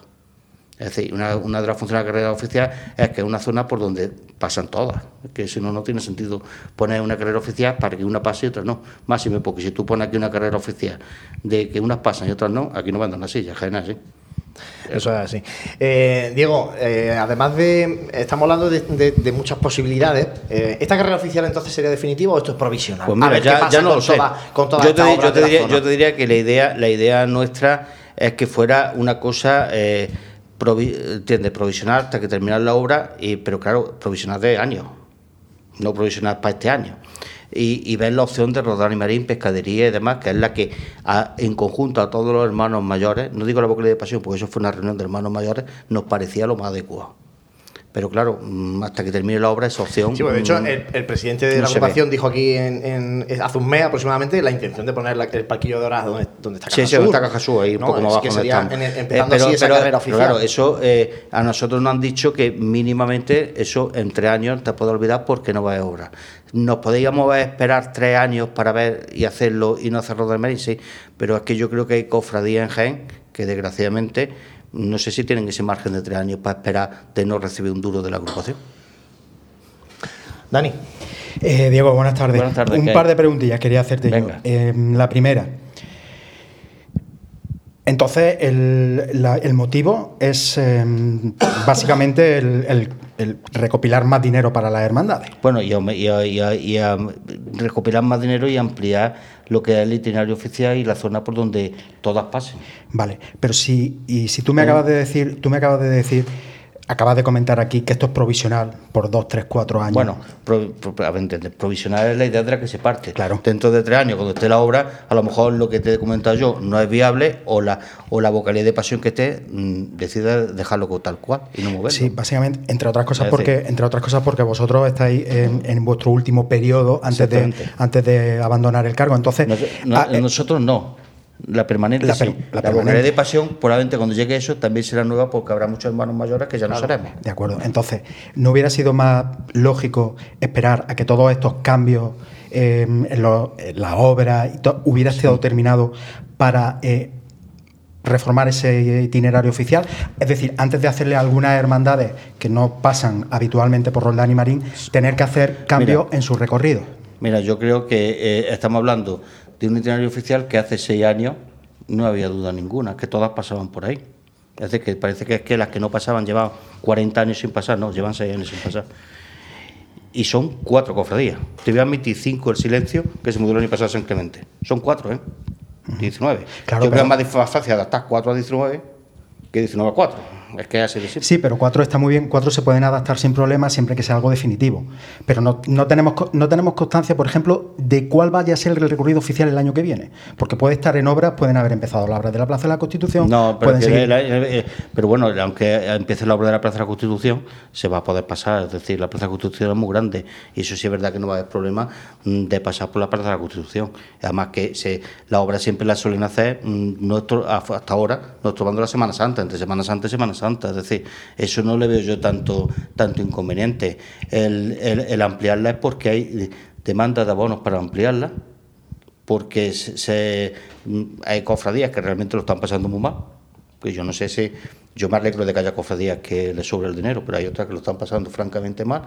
Es decir, una, una de las funciones de la carrera oficial es que es una zona por donde pasan todas, que si no, no tiene sentido poner una carrera oficial para que una pase y otra no. Máxime, porque si tú pones aquí una carrera oficial de que unas pasan y otras no, aquí no mandan así, ya general, sí. Eso es así. Eh, Diego, eh, además de. Estamos hablando de, de- de muchas posibilidades. eh, ¿Esta carrera oficial entonces sería definitiva o esto es provisional? Pues A mira, ver qué ya, pasa ya no con lo sé. toda- con toda yo, te, yo diría, zona. yo te diría que la idea, la idea nuestra es que fuera una cosa, eh, provi- ¿entiendes? Provisional hasta que terminara la obra, y, pero claro, provisional de años, no provisional para este año. Y, y ver la opción de Rodán y Marín, pescadería y demás, que es la que en conjunto a todos los hermanos mayores, no digo la vocalía de pasión, porque eso fue una reunión de hermanos mayores, nos parecía lo más adecuado. Pero claro, mm, hasta que termine la obra, esa opción. Sí, pues de hecho, mm, el, el presidente de no la agrupación dijo aquí en, en- hace un mes aproximadamente la intención de poner la- el parquillo de horas donde, donde está Sí, Caja sí, Sur. está Caja Sur, ahí un No, poco más abajo. donde sería en- Eh, empezando así esa carrera oficial. Claro, eso eh, a nosotros nos han dicho que mínimamente eso en tres años te puede olvidar porque no va a obra. Nos podíamos esperar tres años para ver y hacerlo y no hacerlo del Merín, sí, pero es que yo creo que hay cofradías en Jaén que desgraciadamente no sé si tienen ese margen de tres años para esperar de no recibir un duro de la agrupación. Dani. Eh, Diego, buenas tardes. Buenas tardes, Un ¿qué par de preguntillas quería hacerte Venga. yo. Eh, la primera. Entonces, el, la- el motivo es eh, básicamente el, el- el recopilar más dinero para las hermandades. Bueno, y, y y recopilar más dinero y ampliar lo que es el itinerario oficial y la zona por donde todas pasen. Vale, pero si, y si tú me acabas de decir, tú me acabas de decir, acabas de comentar aquí que esto es provisional por dos, tres, cuatro años. Bueno, pro- provisional es la idea de la que se parte. Claro. Dentro de tres años, cuando esté la obra, a lo mejor lo que te he comentado yo no es viable o la, o la vocalidad de pasión que esté mm, decida dejarlo tal cual y no moverlo. Sí, básicamente, entre otras cosas porque, entre otras cosas porque vosotros estáis en, en vuestro último periodo antes de, antes de abandonar el cargo. Entonces, Nos- no- eh, nosotros no. La permanente La sí. per- la La, permanente. de pasión, probablemente cuando llegue eso, también será nueva porque habrá muchos hermanos mayores que ya no seremos. de acuerdo. Entonces, ¿no hubiera sido más lógico esperar a que todos estos cambios eh, en, lo- en la obra y hubiera sido terminado para eh, reformar ese itinerario oficial? Es decir, antes de hacerle algunas hermandades que no pasan habitualmente por Roldán y Marín, tener que hacer cambios Mira. en su recorrido. Mira, yo creo que eh, estamos hablando de un itinerario oficial que hace seis años no había duda ninguna, que todas pasaban por ahí. Es decir, que parece que es que las que no pasaban llevaban 40 años sin pasar, no, llevan seis años sin pasar. Y son cuatro cofradías. Te voy a admitir cinco el silencio, que se mudó el año pasado San Clemente. Son cuatro, ¿eh? 19. Claro, yo creo que es más fácil adaptar 4 a 19 que 19 a 4. Es que así de simple. Sí, pero cuatro está muy bien, cuatro se pueden adaptar sin problema siempre que sea algo definitivo. Pero no, no tenemos, no tenemos constancia, por ejemplo, de cuál vaya a ser el recorrido oficial el año que viene. Porque puede estar en obras, pueden haber empezado las obras de la Plaza de la Constitución. No, pero, que seguir- la- eh, pero bueno, aunque empiece la obra de la Plaza de la Constitución, se va a poder pasar. Es decir, la Plaza de la Constitución es muy grande y eso sí es verdad que no va a haber problema mm, de pasar por la Plaza de la Constitución. Además que se, la obra siempre la suelen hacer mm, nuestro, hasta ahora, nuestro bando la Semana Santa, entre Semana Santa y Semana Santa. Es decir, eso no le veo yo tanto, tanto inconveniente. El, ampliarla es porque hay demanda de abonos para ampliarla porque mm, hay cofradías que realmente lo están pasando muy mal. Pues yo no sé si Yo me alegro de que haya cofradías que le sobre el dinero, pero hay otras que lo están pasando francamente mal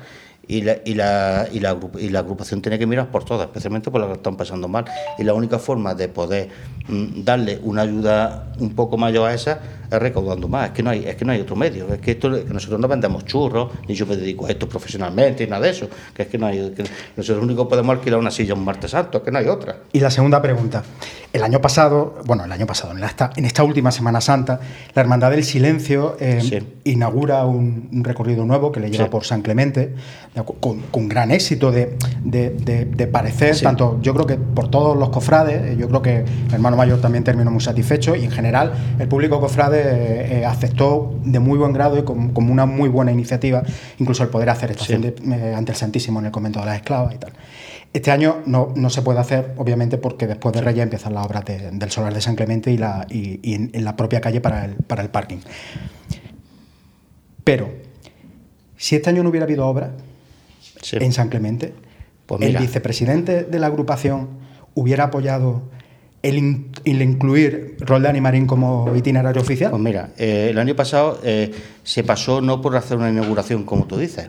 y la, y la, y la, agrupación tiene que mirar por todas, especialmente por las que están pasando mal. Y la única forma de poder mm, darle una ayuda un poco mayor a esa es recaudando más. Es que no hay, es que no hay otro medio. Es que, esto, nosotros no vendemos churros, ni yo me dedico a esto profesionalmente, ni nada de eso. Que es que. Que nosotros único podemos alquilar una silla un martes santo, es que no hay otra. Y la segunda pregunta. El año pasado, bueno, el año pasado, en esta, en esta última Semana Santa, la Hermandad del Silencio eh, inaugura un, un, recorrido nuevo que le lleva Sí. por San Clemente, con, con gran éxito de, de, de- de parecer, Sí. tanto yo creo que por todos los cofrades, eh, yo creo que el hermano mayor también terminó muy satisfecho y en general el público cofrade eh, aceptó de muy buen grado y con- como una muy buena iniciativa, incluso el poder hacer estación eh, ante el Santísimo en el convento de las esclavas y tal. Este año no, no se puede hacer, obviamente, porque después de Reyes empiezan las obras de- del solar de San Clemente y, la, y, y en, en la propia calle para el, para el parking. Pero, si este año no hubiera habido obras Sí. en San Clemente, Pues el vicepresidente de la agrupación hubiera apoyado el, in- el incluir Roldán y Marín como itinerario oficial. Pues mira, eh, el año pasado eh, se pasó no por hacer una inauguración, como tú dices.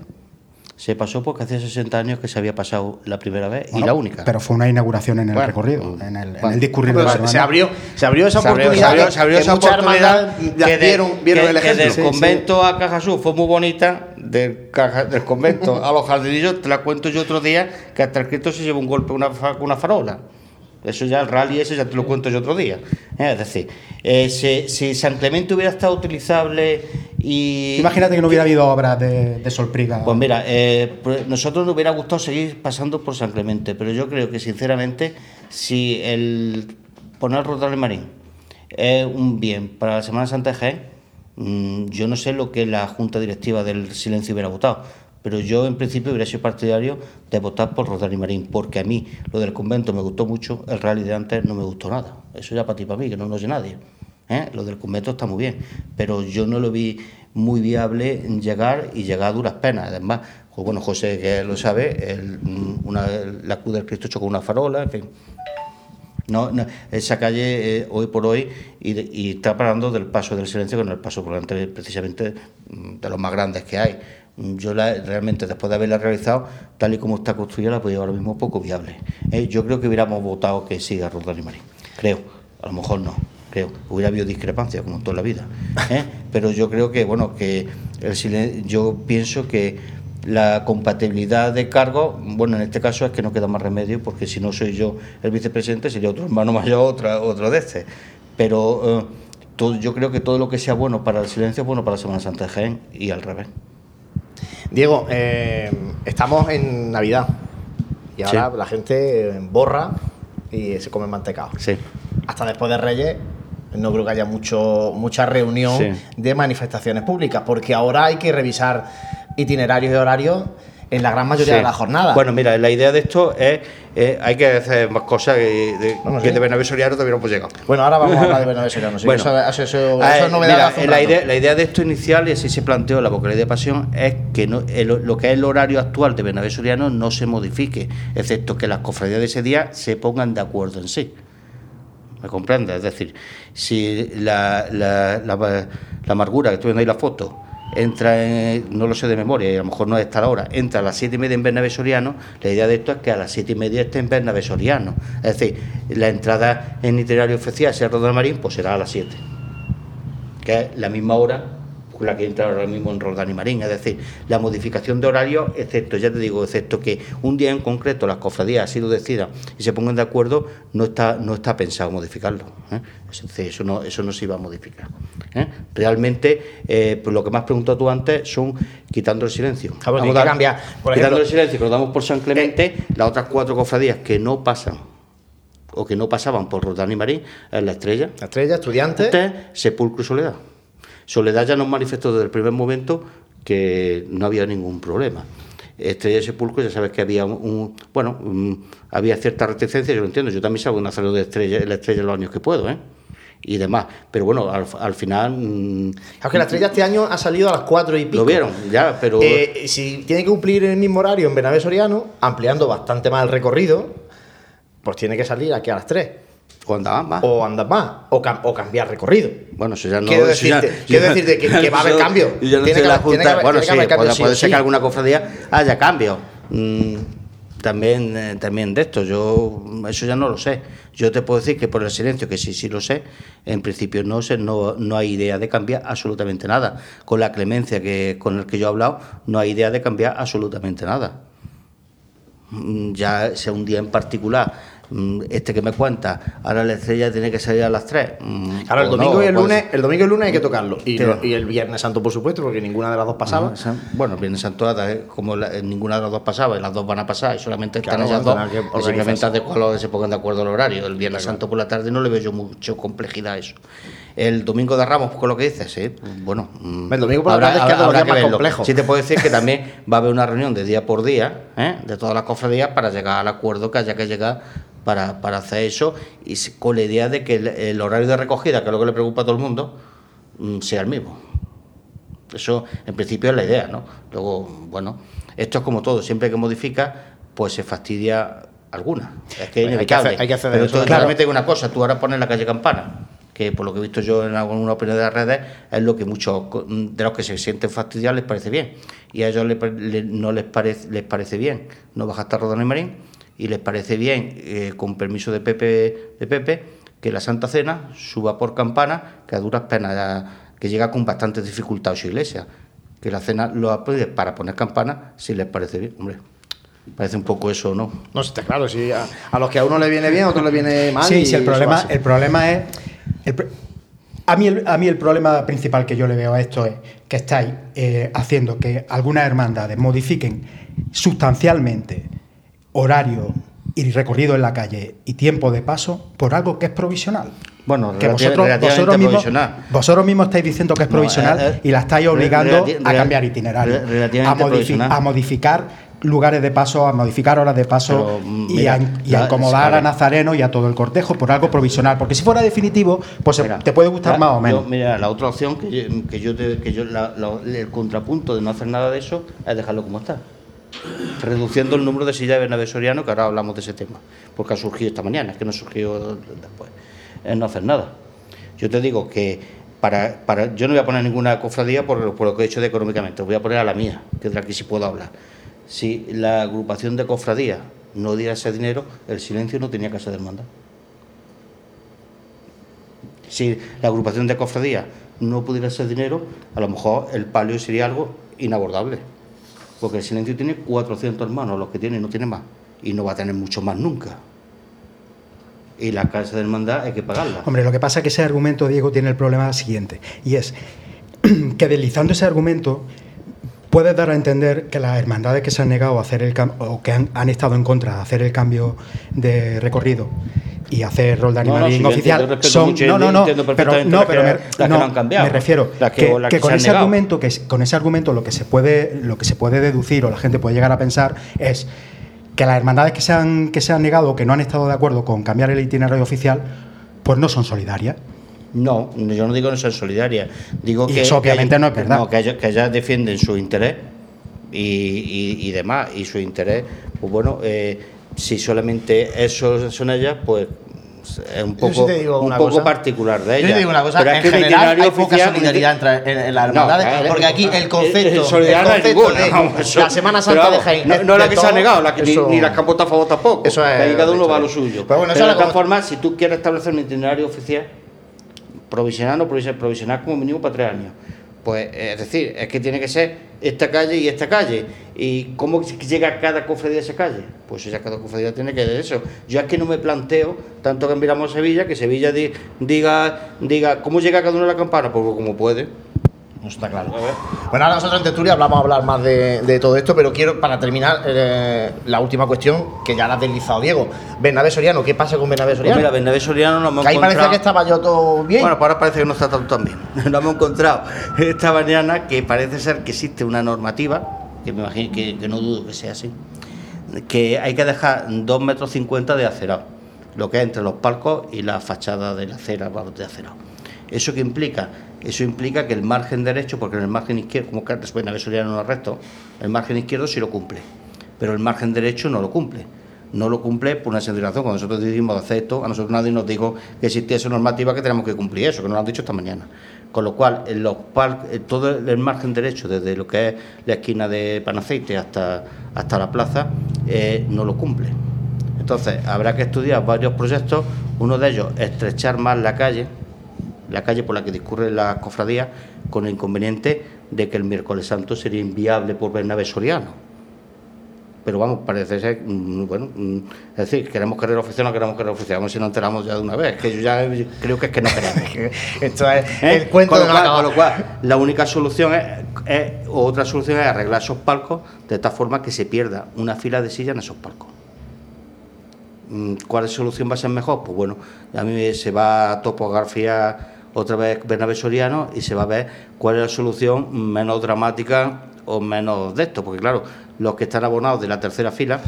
Se pasó porque hace 60 años que se había pasado la primera vez y Bueno, la única. Pero fue una inauguración en el Bueno, recorrido, mm, en el, en bueno. el discurrir de la se, se abrió, se abrió esa Se abrió- oportunidad. se abrió- que- se abrió que esa oportunidad que de- vieron, vieron que- el que ejemplo. del Sí, sí. convento a Cajasú fue muy bonita, del, Caja- del convento a los jardinillos, te la cuento yo otro día, que hasta el Cristo se llevó un golpe una, una farola. Eso ya, el rally ese ya te lo cuento yo otro día. Eh, Es decir, eh, si, si San Clemente hubiera estado utilizable y... Imagínate que no hubiera habido obras de, de Solpriga. Pues mira, eh, pues nosotros nos hubiera gustado seguir pasando por San Clemente, pero yo creo que sinceramente si el poner Rodal Marín es un bien para la Semana Santa de Jaén, mm, yo no sé lo que la Junta Directiva del Silencio hubiera votado, pero yo en principio hubiera sido partidario de votar por Rodal y Marín, porque a mí lo del convento me gustó mucho, el rally de antes no me gustó nada. Eso ya para ti, para mí, que no lo oye nadie. ¿eh? Lo del convento está muy bien, pero yo no lo vi muy viable llegar y llegar a duras penas. Además, pues bueno, José, que lo sabe, una, la Cruz del Cristo chocó una farola, en fin. No, no, esa calle eh, hoy por hoy y está parando del paso del silencio con el paso por delante precisamente mm, de los más grandes que hay. Yo la- realmente después de haberla realizado, tal y como está construida, la podía ahora mismo poco viable. Eh, yo creo que hubiéramos votado que siga Roldán y Marín. Creo, a lo mejor no, creo. Hubiera habido discrepancias como en toda la vida. ¿eh? (laughs) Pero yo creo que, bueno, que el silen- yo pienso que la compatibilidad de cargo, bueno, en este caso es que no queda más remedio, porque si no soy yo el vicepresidente, sería otro hermano (laughs) mayor, otra, otro de este. Pero eh, todo, yo creo que todo lo que sea bueno para el silencio es bueno para la Semana Santa de Jaén y al revés. Diego, eh, estamos en Navidad y ahora Sí. la gente borra y se come mantecado. Sí. Hasta después de Reyes no creo que haya mucho mucha reunión Sí. de manifestaciones públicas, porque ahora hay que revisar itinerarios y horarios en la gran mayoría Sí. de la jornada. Bueno, mira, la idea de esto es, eh, hay que hacer más cosas que de, Vamos, que sí. de Bernabé Soriano todavía no hemos llegado. Bueno, ahora vamos a hablar de (laughs) Bernabé Soriano. sí, Bueno, eso, eso- eso- eso es novedad de mira, hace un la, idea, la idea de esto inicial, y así se planteó la vocalía de pasión, es que no, el- lo que es el horario actual de Bernabé Soriano no se modifique, excepto que las cofradías de ese día se pongan de acuerdo en sí. ¿Me comprendes? Es decir, si la, la, la- la amargura, que estoy viendo ahí la foto, entra en, no lo sé de memoria, y a lo mejor no es esta la hora, entra a las siete y media en Bernabé Soriano, la idea de esto es que a las siete y media esté en Bernabé Soriano. Es decir, la entrada en itinerario oficial, sea Rodal Marín, pues será a las 7 que es la misma hora la que entra ahora mismo en Roldán y Marín. Es decir, la modificación de horario, excepto, ya te digo, excepto que un día en concreto las cofradías así lo decidan y se pongan de acuerdo, no está, no está pensado modificarlo. ¿eh? Eso no, eso no se iba a modificar. ¿eh? Realmente, eh, pues lo que me has preguntado tú antes son quitando el silencio. Ah, bueno, Vamos a cambiar. Por quitando ejemplo- el silencio, que lo damos por San Clemente, las otras cuatro cofradías que no pasan o que no pasaban por Roldán y Marín, es la estrella, La estrella, estudiante. Usted, Sepulcro y Soledad. Soledad ya nos manifestó desde el primer momento que no había ningún problema. Estrella y Sepulcro, ya sabes que había un, un- bueno, un- había cierta reticencia, yo lo entiendo, yo también salgo de Nazareno de estrella, la estrella los años que puedo, ¿eh? Y demás. Pero bueno, al, al final mm, Claro que la estrella este año ha salido a las 4 y pico. lo vieron, ya, pero Eh, si tiene que cumplir el mismo horario en Bernabé Soriano, ampliando bastante más el recorrido, pues tiene que salir aquí a las 3. O andar más. O andar más. O, cambiar recorrido. Bueno, eso ya no. Quiero decirte, decirte (laughs) que, va a haber cambio. Yo tiene que, la Junta. bueno, sí, puede, ser que alguna cofradía haya cambio. Mm, también, eh, también de esto. Yo eso ya no lo sé. Yo te puedo decir que por el silencio, que sí, sí lo sé, en principio no sé, no, no hay idea de cambiar absolutamente nada. Con la clemencia que, con el que yo he hablado, no hay idea de cambiar absolutamente nada. Mm, ya sea un día en particular este que me cuenta, ahora la estrella tiene que salir a las 3. Mm, claro, el domingo y el lunes, el domingo y el lunes hay que tocarlo. Y, el Viernes Santo, por supuesto, porque ninguna de las dos pasaba. bueno, el Viernes Santo, eh, como ninguna de las dos pasaba, y las dos van a pasar, y solamente están ellas dos, simplemente de se pongan de acuerdo el horario. El Viernes Santo por la tarde no le veo yo mucho complejidad a eso. El domingo de Ramos, con lo que dices, ¿eh? bueno. Mm, el domingo por la tarde es que es más complejo. Sí, te puedo decir que (laughs) también va a haber una reunión de día por día, ¿eh? de todas las cofradías, para llegar al acuerdo que haya que llegar para, para hacer eso y con la idea de que el, horario de recogida, que es lo que le preocupa a todo el mundo, mm, sea el mismo. Eso en principio es la idea, ¿no? Luego, bueno, esto es como todo, siempre que modifica, pues se fastidia alguna. Es que es inevitable. Hay que hacer, Pero eso, claramente hay una cosa, tú ahora pones la calle Campana, que por lo que he visto yo en alguna opinión de las redes, es lo que muchos de los que se sienten fastidiados les parece bien. Y a ellos no les parece, les parece bien no bajar hasta Rodón y Marín y les parece bien, eh, con permiso de Pepe, de Pepe, que la Santa Cena suba por campana, que a duras penas, que llega con bastante dificultad a su iglesia. Que la cena lo apoye para poner campana, si les parece bien. Hombre, parece un poco eso, ¿no? No, está claro, si a, los que a uno le viene bien, a otro le viene mal. Sí, sí el, problema, el problema es... a, mí el, a mí el problema principal que yo le veo a esto es que estáis eh, haciendo que algunas hermandades modifiquen sustancialmente horario y recorrido en la calle y tiempo de paso por algo que es provisional. Bueno, que vosotros, vosotros, mismos, vosotros mismos estáis diciendo que es provisional eh, eh, y la estáis obligando a cambiar itinerario, a, modificar lugares de paso, a modificar horas de paso mm, y, a, incomodar a Nazareno y a todo el cortejo por algo provisional. Porque si fuera definitivo, pues te puede gustar más o menos. mira, la otra opción que yo, que yo, que yo el contrapunto de no hacer nada de eso es dejarlo como está reduciendo el número de sillas de Bernabé Soriano, que ahora hablamos de ese tema, porque ha surgido esta mañana, es que no surgió después, es no hacer nada. Yo te digo que para, para yo no voy a poner ninguna cofradía por, por, lo que he hecho de económicamente, voy a poner a la mía, que es de la que sí puedo hablar. Si la agrupación de cofradías no diera ese dinero, el silencio no tenía que ser demanda. Si la agrupación de cofradías no pudiera ser dinero, a lo mejor el palio sería algo inabordable. Porque el silencio tiene 400 hermanos, los que tiene no tiene más. Y no va a tener mucho más nunca. Y la casa de hermandad hay que pagarla. Hombre, lo que pasa es que ese argumento, Diego, tiene el problema siguiente. Y es (clears throat) que deslizando ese argumento, puedes dar a entender que las hermandades que se han negado a hacer el o que han, han, estado en contra de hacer el cambio de recorrido y hacer rol de animalín oficial son no no no pero no pero me, no, me refiero que, con ese argumento que con ese argumento lo que se puede lo que se puede deducir o la gente puede llegar a pensar es que las hermandades que se han que se han negado o que no han estado de acuerdo con cambiar el itinerario oficial pues no son solidarias no, yo no digo que no sean solidarias. Digo que. Eso obviamente no es verdad. No, que, ellas, que ellas defienden su interés y, y, demás. Y su interés, pues bueno, eh, si solamente eso son ellas, pues es un poco, un poco particular de ella. Yo te digo una cosa, pero en es que general hay poca solidaridad entre, en, las hermandades, porque aquí el concepto, solidaridad el concepto de la Semana Santa de Jaén... No, no la que se ha negado, la que, ni, las que han votado a favor tampoco, eso es, ahí cada uno va a lo suyo. Pero, bueno, pero de todas formas, si tú quieres establecer un itinerario oficial, provisional o provisional, provisional como mínimo para tres años, pues es decir, es que tiene que ser esta calle y esta calle. ¿Y cómo llega cada cofradía a esa calle? Pues ya cada cofradía tiene que de eso. Yo es que no me planteo, tanto que miramos a Sevilla, que Sevilla diga, diga, ¿cómo llega cada uno a la campana? Pues como puede. No está claro. Bueno, ahora nosotros en Testuria hablamos a hablar más de, todo esto, pero quiero, para terminar, eh, la última cuestión, que ya la ha deslizado Diego. Bernabé Soriano, ¿qué pasa con Bernabé Soriano? Pues mira, Bernabé Soriano no hemos que ahí parecía que estaba yo todo bien. Bueno, pues ahora parece que no está tanto bien. (laughs) Nos hemos encontrado esta mañana que parece ser que existe una normativa, que me imagino que, no dudo que sea así, que hay que dejar 2 metros 50 de acerado, lo que es entre los palcos y la fachada de la acera de acerado. ¿Eso qué implica? Eso implica que el margen derecho, porque en el margen izquierdo, como que después en no resto, el margen izquierdo sí lo cumple, pero el margen derecho no lo cumple. no lo cumple por una sencilla. Cuando nosotros decidimos hacer esto, a nosotros nadie nos dijo que existía esa normativa que tenemos que cumplir eso, que nos lo han dicho esta mañana. Con lo cual, en los todo el margen derecho, desde lo que es la esquina de Panaceite hasta, hasta la plaza, eh, no lo cumple. Entonces, habrá que estudiar varios proyectos. Uno de ellos, estrechar más la calle, la calle por la que discurre la cofradía, con el inconveniente de que el miércoles santo sería inviable por Bernabé Soriano pero vamos, parece ser, mm, bueno, mm, es decir, queremos querer oficial o no queremos querer oficial, vamos si nos enteramos ya de una vez, que yo ya creo que es que no queremos. (laughs) Esto es (laughs) ¿Eh? el cuento con lo, cual, con lo cual, la única solución es, otra solución es arreglar esos palcos de tal forma que se pierda una fila de sillas en esos palcos. Mm, ¿Cuál solución va a ser mejor? Pues bueno, a mí se va a topografiar otra vez Bernabé Soriano y se va a ver cuál es la solución menos dramática o menos de esto, porque claro, los que están abonados de la tercera fila,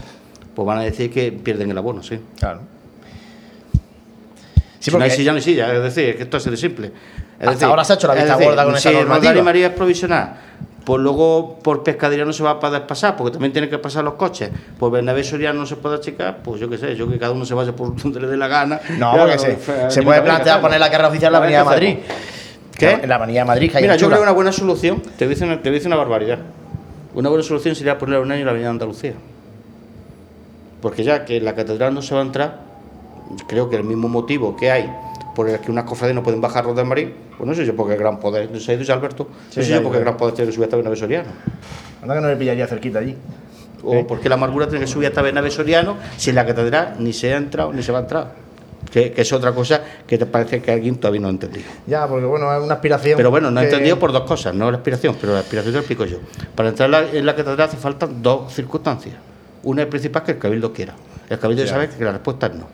pues van a decir que pierden el abono, sí. Claro. Sí, porque no hay silla ni silla, es decir, es que esto es simple. hasta ahora se ha hecho la vista gorda con esa normativa. Si María es provisional, pues luego por pescadería no se va a poder pasar, porque también tienen que pasar los coches. Por Bernabé Soriano no se puede achicar, pues yo qué sé, yo que cada uno se vaya por (laughs) donde le dé la gana. No, porque se, se puede plantear poner la carrera oficial en la Avenida de Madrid. ¿Qué? En la Avenida de Madrid. Mira, yo creo que una buena solución, te voy a decir te voy a decir una barbaridad. Una buena solución sería poner un año en la Avenida de Andalucía. Porque ya que la catedral no se va a entrar, creo que el mismo motivo que hay por el que unas cofradías no pueden bajar los de Marín, pues no sé yo porque el gran poder, no sé, dice Alberto, no sé yo porque el gran poder tiene que subir hasta Benavés Soriano. Anda que no le pillaría cerquita allí. O porque la amargura tiene que subir hasta Benavés Soriano si en la catedral ni se ha entrado ni se va a entrar. Que, es otra cosa que te parece que alguien todavía no ha entendido. Ya, porque bueno, es una aspiración. Pero bueno, no ha entendido por dos cosas, no la aspiración, pero la aspiración te lo explico yo. Para entrar en la, catedral hace falta dos circunstancias. Una es principal que el cabildo quiera. El cabildo sabe que la respuesta es no.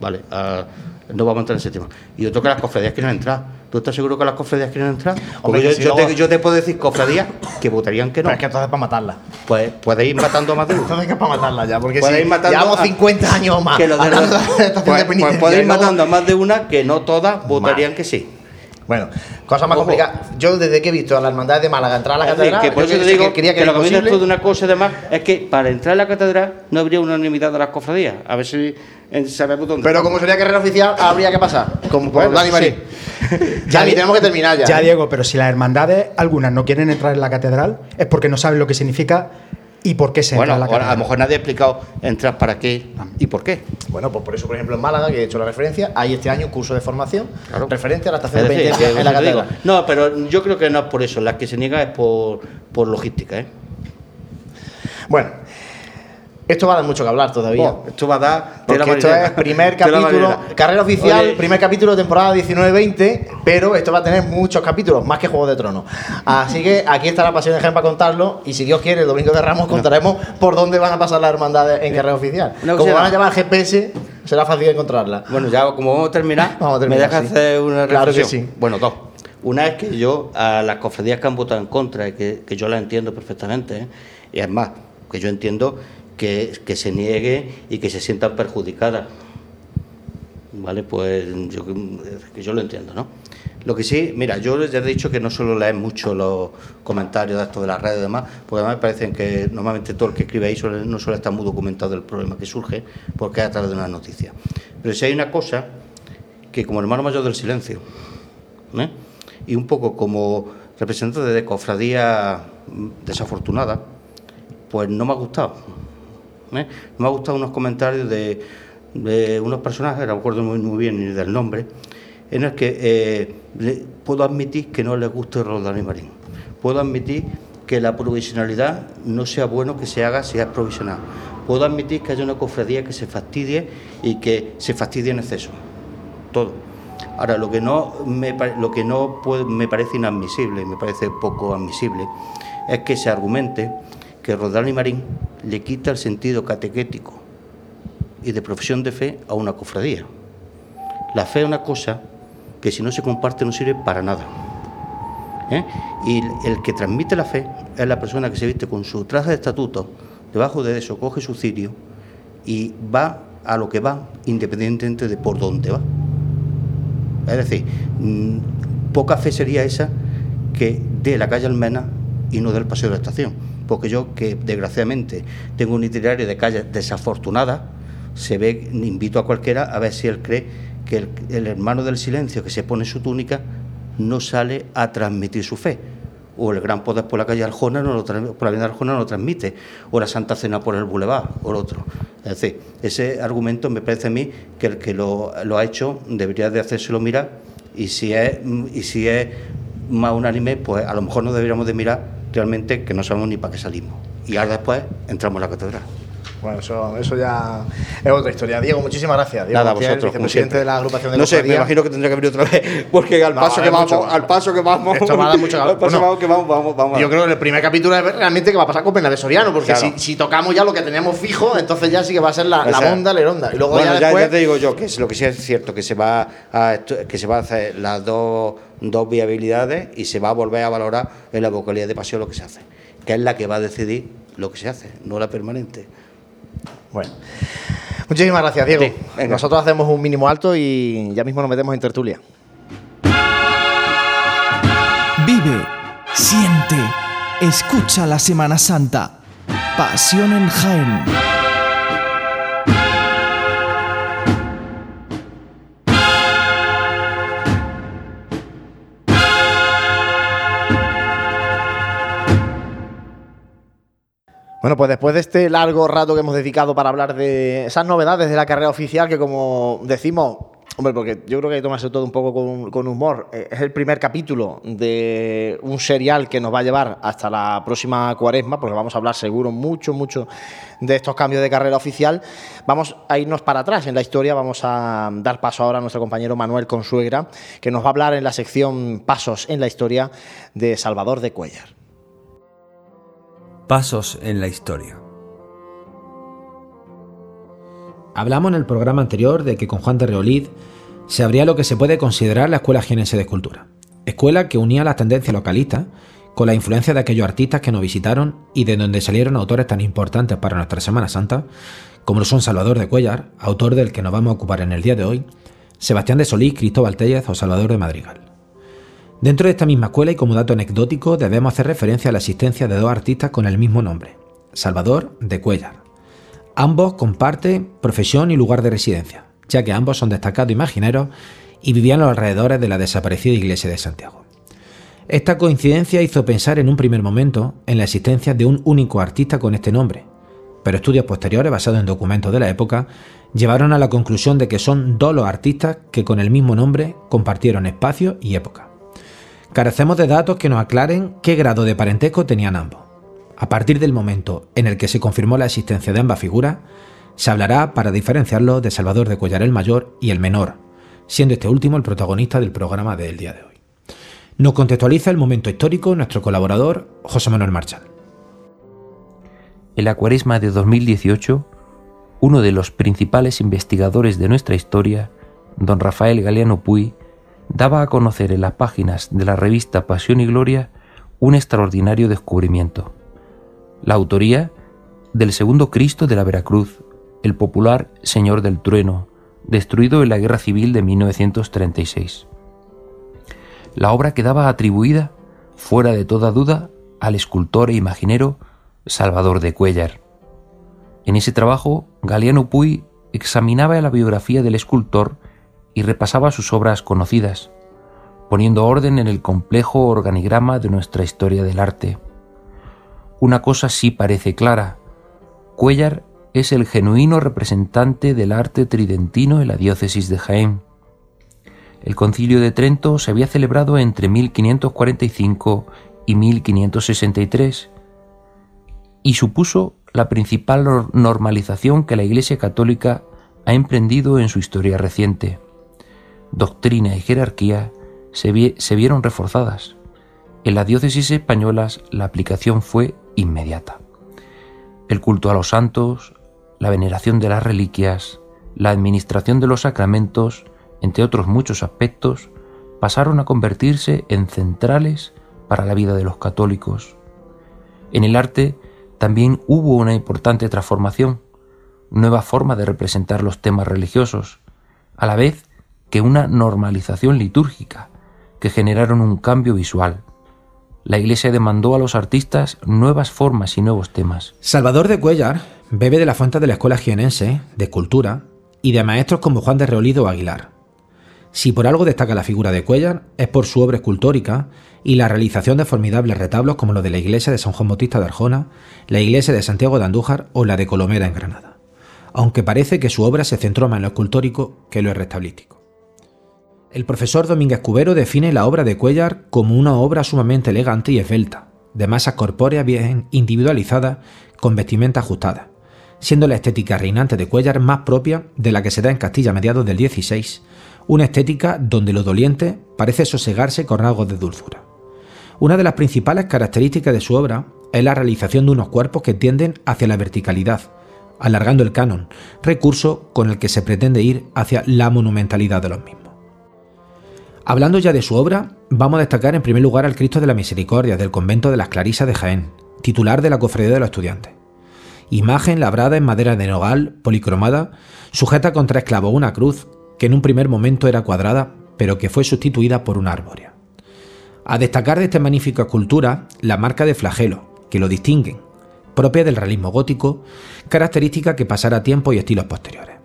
Vale, ah, no vamos a entrar en ese tema. Y otro que las cofradías quieren entrar. ¿Tú estás seguro que las cofradías quieren entrar? Porque yo, te, puedo decir cofradías que votarían que no. Pero es que entonces para matarla. Pues puedes ir matando a más de uno. entonces que para matarla ya, porque si llevamos 50 años más. Que lo de pues, pues puedes ir matando a más de una que no todas votarían que sí. Bueno, cosa más complicada. Yo desde que he visto a la hermandad de Málaga entrar a la catedral, que por eso te digo que, quería que, lo que viene de una cosa y demás es que para entrar a la catedral no habría unanimidad de las cofradías. A ver si sabemos dónde. Pero como sería carrera oficial, habría que pasar. Como por Dani Marín. (laughs) ya, tenemos que terminar ya. Ya, Diego, pero si las hermandades, algunas no quieren entrar en la catedral, es porque no saben lo que significa ¿Y por qué se bueno, entra la a lo mejor nadie ha explicado entrar para qué y por qué. Bueno, pues por eso, por ejemplo, en Málaga, que he hecho la referencia, hay este año un curso de formación referente a la estación de penitencia en la catedral. No, pero yo creo que no es por eso. La que se niega es por, por logística. ¿eh? Bueno, esto va a dar mucho que hablar todavía. Oh, esto va a dar. Porque esto es primer capítulo, carrera oficial, primer capítulo de temporada 19-20, pero esto va a tener muchos capítulos, más que Juego de Tronos. Así que aquí está la pasión de Gen para contarlo, y si Dios quiere, el domingo de Ramos contaremos por dónde van a pasar las hermandades en carrera oficial. como van a llamar GPS, será fácil encontrarla. Bueno, ya como vamos a terminar, me dejas hacer una reflexión. Claro que sí. Bueno, dos. Una es que yo, a las cofradías que han votado en contra, que yo las entiendo perfectamente, ¿eh? y es más, que yo entiendo que, se niegue y que se sientan perjudicadas. ¿Vale? Pues yo, yo lo entiendo, ¿no? Lo que sí, mira, yo les he dicho que no suelo leer mucho los comentarios de esto de las redes y demás, porque además me parecen que normalmente todo el que escribe ahí no suele estar muy documentado el problema que surge, porque es a través de una noticia. Pero si hay una cosa que como hermano mayor del silencio, ¿eh? y un poco como representante de cofradía desafortunada, pues no me ha gustado. ¿Eh? Me ha gustado unos comentarios de, unos personajes, no recuerdo muy, muy, bien ni del nombre, en el que eh, puedo admitir que no les guste Roldán y Marín. Puedo admitir que la provisionalidad no sea bueno que se haga si es provisional. Puedo admitir que haya una cofradía que se fastidie y que se fastidie en exceso. Todo. Ahora, lo que no me, lo que no me parece inadmisible, me parece poco admisible, es que se argumente que Roldán y Marín le quita el sentido catequético y de profesión de fe a una cofradía. La fe es una cosa que si no se comparte no sirve para nada. ¿eh? Y el que transmite la fe es la persona que se viste con su traje de estatuto, debajo de eso coge su cirio y va a lo que va, independientemente de por dónde va. Es decir, mm, poca fe sería esa que de la calle Almena y no del paseo de la estación porque yo, que desgraciadamente tengo un itinerario de calles desafortunadas, se ve, invito a cualquiera a ver si él cree que el, hermano del silencio que se pone su túnica no sale a transmitir su fe. O el gran poder por la calle Arjona, no lo, por la avenida Arjona no lo transmite. O la Santa Cena por el Boulevard, o el otro. Es decir, ese argumento me parece a mí que el que lo, lo ha hecho debería de hacérselo mirar y si es, y si es más unánime, pues a lo mejor no deberíamos de mirar realmente que no sabemos ni para qué salimos. Y ahora después entramos en la catedral. Bueno, eso, eso ya es otra historia. Diego, muchísimas gracias. Diego Nada, vosotros, vicepresidente de la agrupación de No sé, me imagino que tendría que venir otra vez, (laughs) porque al paso que vamos, al paso que vamos, esto va a dar mucho al paso que vamos, vamos, vamos. Yo creo que el primer capítulo es realmente que va a pasar con Pena de Soriano, porque si, si, tocamos ya lo que teníamos fijo, entonces ya sí que va a ser la, la onda, la eronda. Y luego bueno, ya, después... ya, te digo yo que lo que sí es cierto que se va a que se va a hacer las dos, dos viabilidades y se va a volver a valorar en la vocalidad de pasión lo que se hace, que es la que va a decidir lo que se hace, no la permanente. Bueno. Muchísimas gracias, Diego. Nosotros hacemos un mínimo alto y ya mismo nos metemos en tertulia. Vive, siente, escucha la Semana Santa. Pasión en Jaén. Bueno, pues después de este largo rato que hemos dedicado para hablar de esas novedades de la carrera oficial, que como decimos, hombre, porque yo creo que hay que tomarse todo un poco con, humor, eh, es el primer capítulo de un serial que nos va a llevar hasta la próxima cuaresma, porque vamos a hablar seguro mucho, mucho de estos cambios de carrera oficial. Vamos a irnos para atrás en la historia, vamos a dar paso ahora a nuestro compañero Manuel Consuegra, que nos va a hablar en la sección Pasos en la historia de Salvador de Cuellar. Pasos en la historia. Hablamos en el programa anterior de que con Juan de Reolid se abría lo que se puede considerar la Escuela Jienense de Escultura, escuela que unía las tendencias localistas con la influencia de aquellos artistas que nos visitaron y de donde salieron autores tan importantes para nuestra Semana Santa, como lo son Salvador de Cuellar, autor del que nos vamos a ocupar en el día de hoy, Sebastián de Solís, Cristóbal Tellez o Salvador de Madrigal. Dentro de esta misma escuela y como dato anecdótico debemos hacer referencia a la existencia de dos artistas con el mismo nombre, Salvador de Cuellar. Ambos comparten profesión y lugar de residencia, ya que ambos son destacados imagineros y vivían a los alrededores de la desaparecida iglesia de Santiago. Esta coincidencia hizo pensar en un primer momento en la existencia de un único artista con este nombre, pero estudios posteriores basados en documentos de la época llevaron a la conclusión de que son dos los artistas que con el mismo nombre compartieron espacio y época. Carecemos de datos que nos aclaren qué grado de parentesco tenían ambos. A partir del momento en el que se confirmó la existencia de ambas figuras, se hablará para diferenciarlos de Salvador de Cuellar el Mayor y el Menor, siendo este último el protagonista del programa del día de hoy. Nos contextualiza el momento histórico nuestro colaborador José Manuel Marchal. En la de 2018, uno de los principales investigadores de nuestra historia, don Rafael Galeano Puy, daba a conocer en las páginas de la revista Pasión y Gloria un extraordinario descubrimiento. La autoría del segundo Cristo de la Veracruz, el popular Señor del Trueno, destruido en la Guerra Civil de 1936. La obra quedaba atribuida, fuera de toda duda, al escultor e imaginero Salvador de Cuellar. En ese trabajo, Galeano Puy examinaba la biografía del escultor y repasaba sus obras conocidas, poniendo orden en el complejo organigrama de nuestra historia del arte. Una cosa sí parece clara. Cuellar es el genuino representante del arte tridentino en la diócesis de Jaén. El concilio de Trento se había celebrado entre 1545 y 1563 y supuso la principal normalización que la Iglesia Católica ha emprendido en su historia reciente doctrina y jerarquía se, vieron reforzadas. En las diócesis españolas la aplicación fue inmediata. El culto a los santos, la veneración de las reliquias, la administración de los sacramentos, entre otros muchos aspectos, pasaron a convertirse en centrales para la vida de los católicos. En el arte también hubo una importante transformación, nueva forma de representar los temas religiosos, a la vez que una normalización litúrgica, que generaron un cambio visual. la Iglesia demandó a los artistas nuevas formas y nuevos temas. Salvador de Cuellar bebe de la fuente de la escuela jienense de escultura y de maestros como Juan de Reolido o Aguilar. Si por algo destaca la figura de Cuellar es por su obra escultórica y la realización de formidables retablos como los de la iglesia de San Juan Bautista de Arjona, la iglesia de Santiago de Andújar o la de Colomera en Granada, aunque parece que su obra se centró más en lo escultórico que en lo restablístico. El profesor Domínguez Cubero define la obra de Cuellar como una obra sumamente elegante y esbelta, de masas corpóreas bien individualizadas, con vestimenta ajustada, siendo la estética reinante de Cuellar más propia de la que se da en Castilla a mediados del XVI, una estética donde lo doliente parece sosegarse con rasgos de dulzura. Una de las principales características de su obra es la realización de unos cuerpos que tienden hacia la verticalidad, alargando el canon, recurso con el que se pretende ir hacia la monumentalidad de los mismos. Hablando ya de su obra, vamos a destacar en primer lugar al Cristo de la Misericordia del convento de las Clarisas de Jaén, titular de la Cofradía de los Estudiantes. Imagen labrada en madera de nogal, policromada, sujeta con tres clavos una cruz que en un primer momento era cuadrada, pero que fue sustituida por una árbore. A destacar de esta magnífica escultura la marca de flagelo, que lo distinguen, propia del realismo gótico, característica que pasará tiempo y estilos posteriores.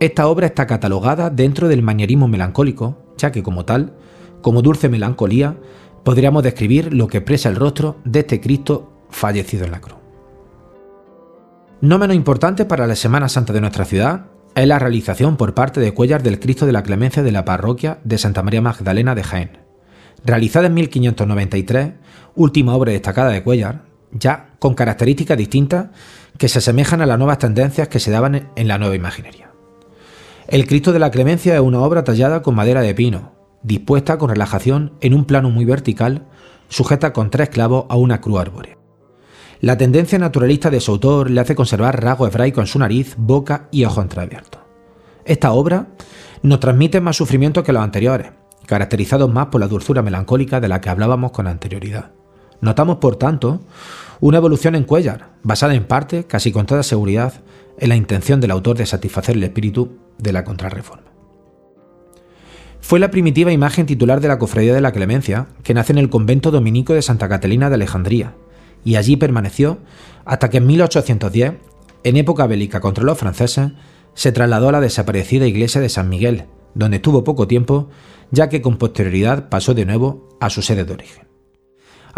Esta obra está catalogada dentro del manierismo melancólico, que como tal, como dulce melancolía, podríamos describir lo que expresa el rostro de este Cristo fallecido en la cruz. No menos importante para la Semana Santa de nuestra ciudad es la realización por parte de Cuellar del Cristo de la Clemencia de la parroquia de Santa María Magdalena de Jaén. Realizada en 1593, última obra destacada de Cuellar, ya con características distintas que se asemejan a las nuevas tendencias que se daban en la nueva imaginería. El Cristo de la Clemencia es una obra tallada con madera de pino, dispuesta con relajación en un plano muy vertical, sujeta con tres clavos a una cruz árbore. La tendencia naturalista de su autor le hace conservar rasgos hebraicos en su nariz, boca y ojo entreabiertos. Esta obra nos transmite más sufrimiento que los anteriores, caracterizados más por la dulzura melancólica de la que hablábamos con anterioridad. Notamos, por tanto, una evolución en Cuellar, basada en parte, casi con toda seguridad, en la intención del autor de satisfacer el espíritu de la contrarreforma. Fue la primitiva imagen titular de la Cofradía de la Clemencia, que nace en el convento dominico de Santa Catalina de Alejandría, y allí permaneció hasta que en 1810, en época bélica contra los franceses, se trasladó a la desaparecida iglesia de San Miguel, donde estuvo poco tiempo, ya que con posterioridad pasó de nuevo a su sede de origen.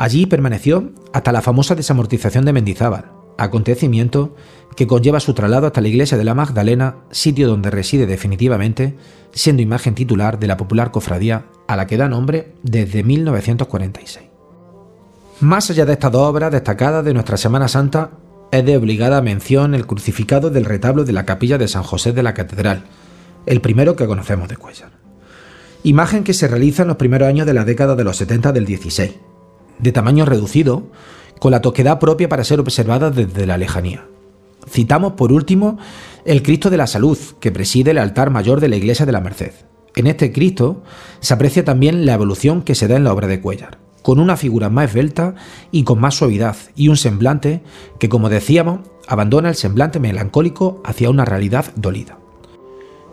Allí permaneció hasta la famosa desamortización de Mendizábal, acontecimiento que conlleva su traslado hasta la iglesia de la Magdalena, sitio donde reside definitivamente, siendo imagen titular de la popular cofradía a la que da nombre desde 1946. Más allá de estas dos obras destacadas de nuestra Semana Santa, es de obligada mención el crucificado del retablo de la capilla de San José de la Catedral, el primero que conocemos de Cuellar. Imagen que se realiza en los primeros años de la década de los 70 del 16, de tamaño reducido, con la toquedad propia para ser observada desde la lejanía. Citamos por último el Cristo de la Salud, que preside el altar mayor de la Iglesia de la Merced. En este Cristo se aprecia también la evolución que se da en la obra de Cuellar, con una figura más esbelta y con más suavidad, y un semblante que, como decíamos, abandona el semblante melancólico hacia una realidad dolida.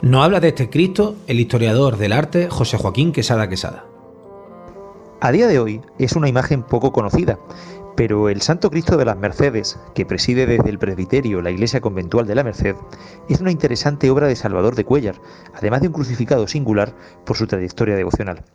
Nos habla de este Cristo el historiador del arte José Joaquín Quesada Quesada. A día de hoy es una imagen poco conocida, pero el Santo Cristo de las Mercedes, que preside desde el presbiterio la iglesia conventual de la Merced, es una interesante obra de Salvador de Cuellar, además de un crucificado singular por su trayectoria devocional.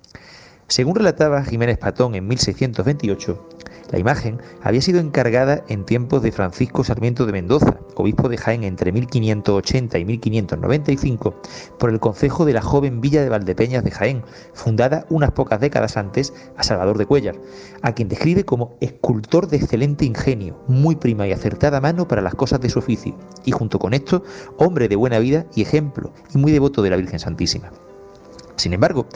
Según relataba Jiménez Patón en 1628, la imagen había sido encargada en tiempos de Francisco Sarmiento de Mendoza, obispo de Jaén entre 1580 y 1595, por el concejo de la joven villa de Valdepeñas de Jaén, fundada unas pocas décadas antes a Salvador de Cuellar, a quien describe como escultor de excelente ingenio, muy prima y acertada mano para las cosas de su oficio, y junto con esto, hombre de buena vida y ejemplo, y muy devoto de la Virgen Santísima. Sin embargo,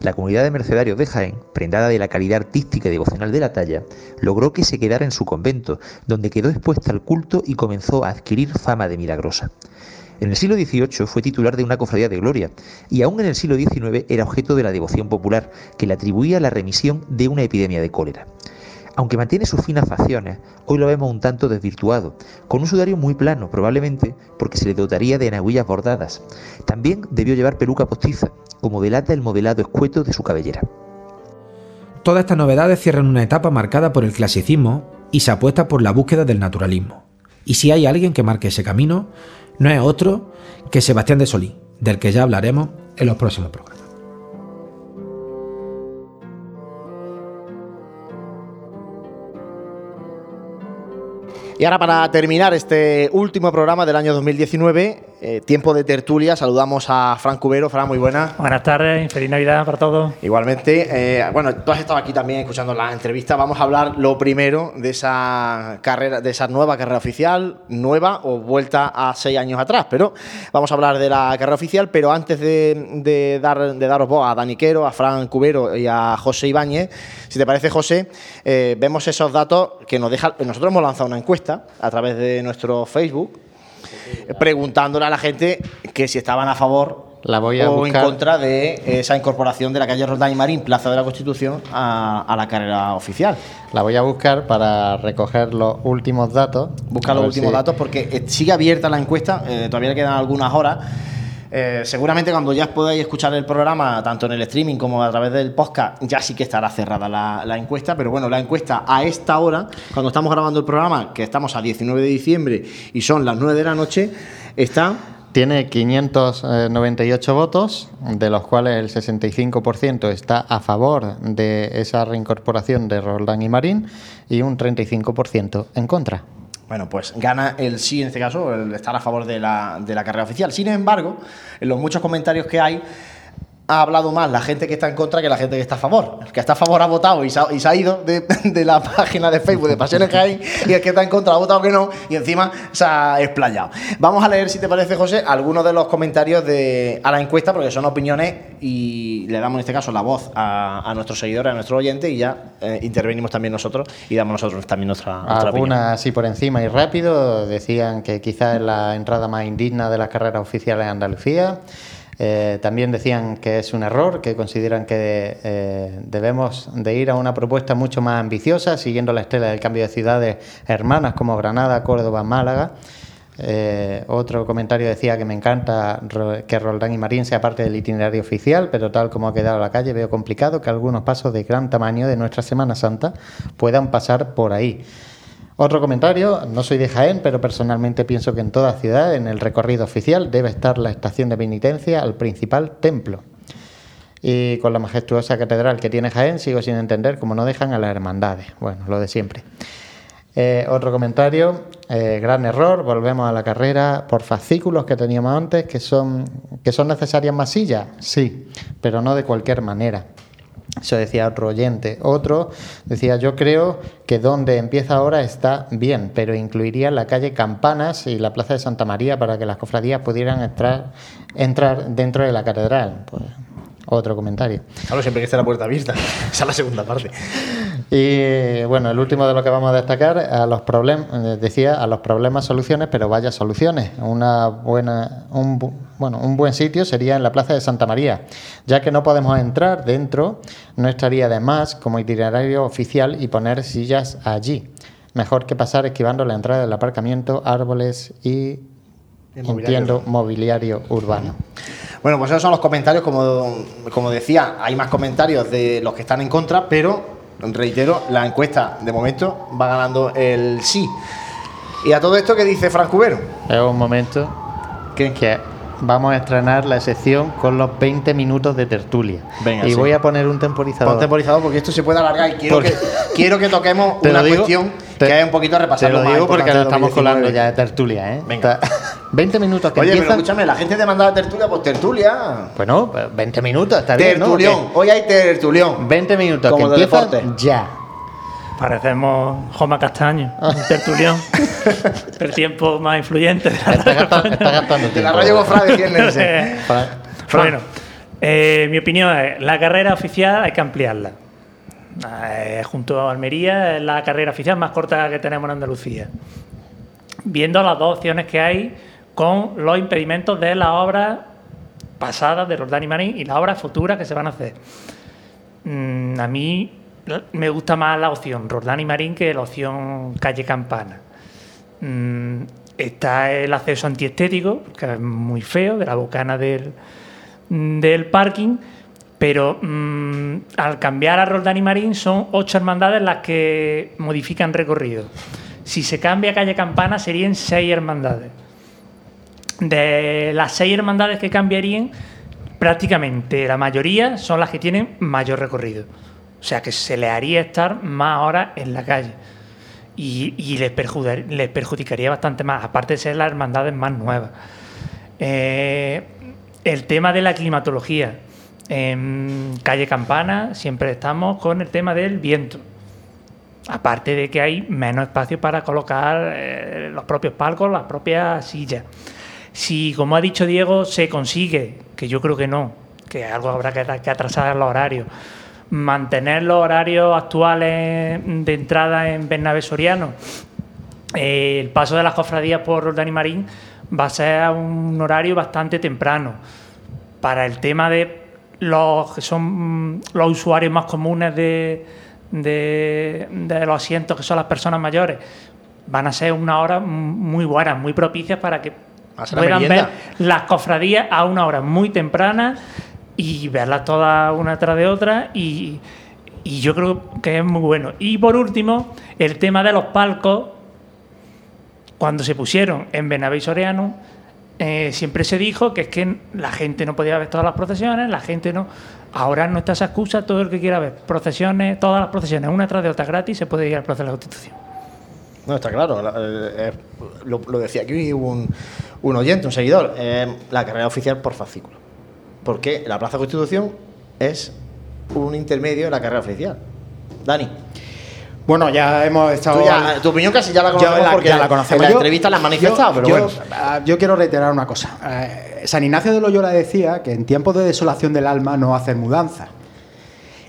la comunidad de mercedarios de Jaén, prendada de la calidad artística y devocional de la talla, logró que se quedara en su convento, donde quedó expuesta al culto y comenzó a adquirir fama de milagrosa. En el siglo XVIII fue titular de una cofradía de gloria y aún en el siglo XIX era objeto de la devoción popular, que le atribuía la remisión de una epidemia de cólera. Aunque mantiene sus finas facciones, hoy lo vemos un tanto desvirtuado, con un sudario muy plano, probablemente porque se le dotaría de enaguillas bordadas. También debió llevar peluca postiza, como delata el modelado escueto de su cabellera. Todas estas novedades cierran una etapa marcada por el clasicismo y se apuesta por la búsqueda del naturalismo. Y si hay alguien que marque ese camino, no es otro que Sebastián de Solí, del que ya hablaremos en los próximos programas. Y ahora para terminar este último programa del año 2019, eh, tiempo de tertulia, saludamos a Fran Cubero. Fran, muy buena. Buenas tardes, feliz Navidad para todos. Igualmente, eh, bueno, tú has estado aquí también escuchando la entrevista. Vamos a hablar lo primero de esa carrera, de esa nueva carrera oficial, nueva o vuelta a seis años atrás. Pero vamos a hablar de la carrera oficial. Pero antes de, dar, de daros voz a Dani Quero, a Fran Cubero y a José Ibáñez, si te parece, José, eh, vemos esos datos que nos dejan. Nosotros hemos lanzado una encuesta a través de nuestro Facebook, preguntándole a la gente que si estaban a favor la voy a o en contra de esa incorporación de la calle Roldán y Marín, Plaza de la Constitución, a, la carrera oficial. La voy a buscar para recoger los últimos datos. Busca los últimos datos porque eh, sigue abierta la encuesta, eh, todavía le quedan algunas horas eh, seguramente cuando ya podáis escuchar el programa, tanto en el streaming como a través del podcast, ya sí que estará cerrada la, encuesta. Pero bueno, la encuesta a esta hora, cuando estamos grabando el programa, que estamos a 19 de diciembre y son las 9 de la noche, está tiene 598 votos, de los cuales el 65% está a favor de esa reincorporación de Roldán y Marín y un 35% en contra. Bueno, pues gana el sí en este caso, el estar a favor de la, de la carrera oficial. Sin embargo, en los muchos comentarios que hay, ha hablado más la gente que está en contra que la gente que está a favor. El que está a favor ha votado y se ha, ido (laughs) de, la página de Facebook de Pasiones hay y el que está en contra ha votado que no y encima se ha explayado. Vamos a leer, si te parece, José, algunos de los comentarios de, a la encuesta porque son opiniones y le damos en este caso la voz a, nuestros seguidores, a nuestro oyente y ya eh, intervenimos también nosotros y damos nosotros también nuestra, nuestra Algunas así por encima y rápido decían que quizás es la entrada más indigna de las carreras oficiales en Andalucía. Eh, también decían que es un error, que consideran que eh, debemos de ir a una propuesta mucho más ambiciosa, siguiendo la estela del cambio de ciudades hermanas como Granada, Córdoba, Málaga. Eh, otro comentario decía que me encanta que Roldán y Marín sea parte del itinerario oficial, pero tal como ha quedado la calle veo complicado que algunos pasos de gran tamaño de nuestra Semana Santa puedan pasar por ahí. Otro comentario, no soy de Jaén, pero personalmente pienso que en toda ciudad, en el recorrido oficial, debe estar la estación de penitencia al principal templo. Y con la majestuosa catedral que tiene Jaén, sigo sin entender cómo no dejan a las hermandades. Bueno, lo de siempre. Eh, otro comentario, eh, gran error, volvemos a la carrera por fascículos que teníamos antes, que son, que son necesarias masillas, sí, pero no de cualquier manera. Eso decía otro oyente. Otro decía, yo creo que donde empieza ahora está bien, pero incluiría la calle Campanas y la Plaza de Santa María para que las cofradías pudieran entrar, entrar dentro de la catedral. Pues, otro comentario. Claro, siempre que esté la puerta abierta. (laughs) Esa es la segunda parte. Y bueno, el último de lo que vamos a destacar, a los problemas, eh, decía, a los problemas soluciones, pero vaya soluciones. Una buena, un, bueno, un buen sitio sería en la Plaza de Santa María, ya que no podemos entrar dentro, no estaría de más como itinerario oficial y poner sillas allí. Mejor que pasar esquivando la entrada del aparcamiento, árboles y, entiendo, mobiliario urbano. Bueno, pues esos son los comentarios, como, como decía, hay más comentarios de los que están en contra, pero reitero, la encuesta de momento va ganando el sí. Y a todo esto, ¿qué dice Frank Cubero? Es un momento que, que vamos a estrenar la sección con los 20 minutos de tertulia. y voy a poner un temporizador. Un temporizador porque esto se puede alargar y quiero, que, quiero que toquemos (laughs) una cuestión que es un poquito repasar. Te lo digo porque nos estamos colando ya de tertulia, ¿eh? Venga. 20 (laughs) minutos que Oye, pero escúchame, la gente te manda tertulia, pues tertulia. Bueno, 20 minutos, está bien. Tertulión, hoy hay tertulión. 20 minutos, Como que empieza ya. Parecemos Joma Castaño, un tertulión. (laughs) el tiempo más influyente de la está gastando, está gastando De la radio Bueno, eh, mi opinión es, la carrera oficial hay que ampliarla. Eh, junto a Almería es la carrera oficial más corta que tenemos en Andalucía. Viendo las dos opciones que hay con los impedimentos de las obras pasadas de Roldán y Marín y las obras futuras que se van a hacer. Mm, a mí me gusta más la opción Roldán y Marín que la opción Calle Campana. Mm, está el acceso antiestético, que es muy feo, de la bocana del, del parking, Pero mm, al cambiar a Roldán y Marín son ocho hermandades las que modifican recorrido. Si se cambia a calle Campana serían seis hermandades. De las seis hermandades que cambiarían, prácticamente la mayoría son las que tienen mayor recorrido. O sea que se le haría estar más horas en la calle. Y, les, perjudicaría bastante más, aparte de ser las hermandades más nuevas. Eh, el tema de la climatología. En calle Campana siempre estamos con el tema del viento. Aparte de que hay menos espacio para colocar eh, los propios palcos, las propias sillas. Si, como ha dicho Diego, se consigue, que yo creo que no, que algo habrá que, atrasar los horarios, mantener los horarios actuales de entrada en Bernabé Soriano, eh, el paso de las cofradías por Dani Marín va a ser un horario bastante temprano. Para el tema de los que son mm, los usuarios más comunes de, de, los asientos, que son las personas mayores, van a ser una hora muy buenas, muy propicias para que puedan ver las cofradías a una hora muy temprana y verlas todas una tras de otra y, y yo creo que es muy bueno. Y por último, el tema de los palcos, cuando se pusieron en Benavés Soreano, eh, siempre se dijo que es que la gente no podía ver todas las procesiones, la gente no. Ahora no está esa excusa, todo el que quiera ver procesiones, todas las procesiones, una tras de otra gratis, se puede ir al proceso de la Constitución. No, está claro. Eh, eh, lo, decía aquí un, un oyente, un seguidor. la carrera oficial por fascículo. Porque la Plaza Constitución es un intermedio de la carrera oficial. Dani. Bueno, ya hemos estado. tu opinión casi ya la conocemos porque ya la conocemos. En la entrevista la has manifestado, pero bueno. Ah, yo quiero reiterar una cosa. Eh, San Ignacio de Loyola decía que en tiempos de desolación del alma no hacen mudanza.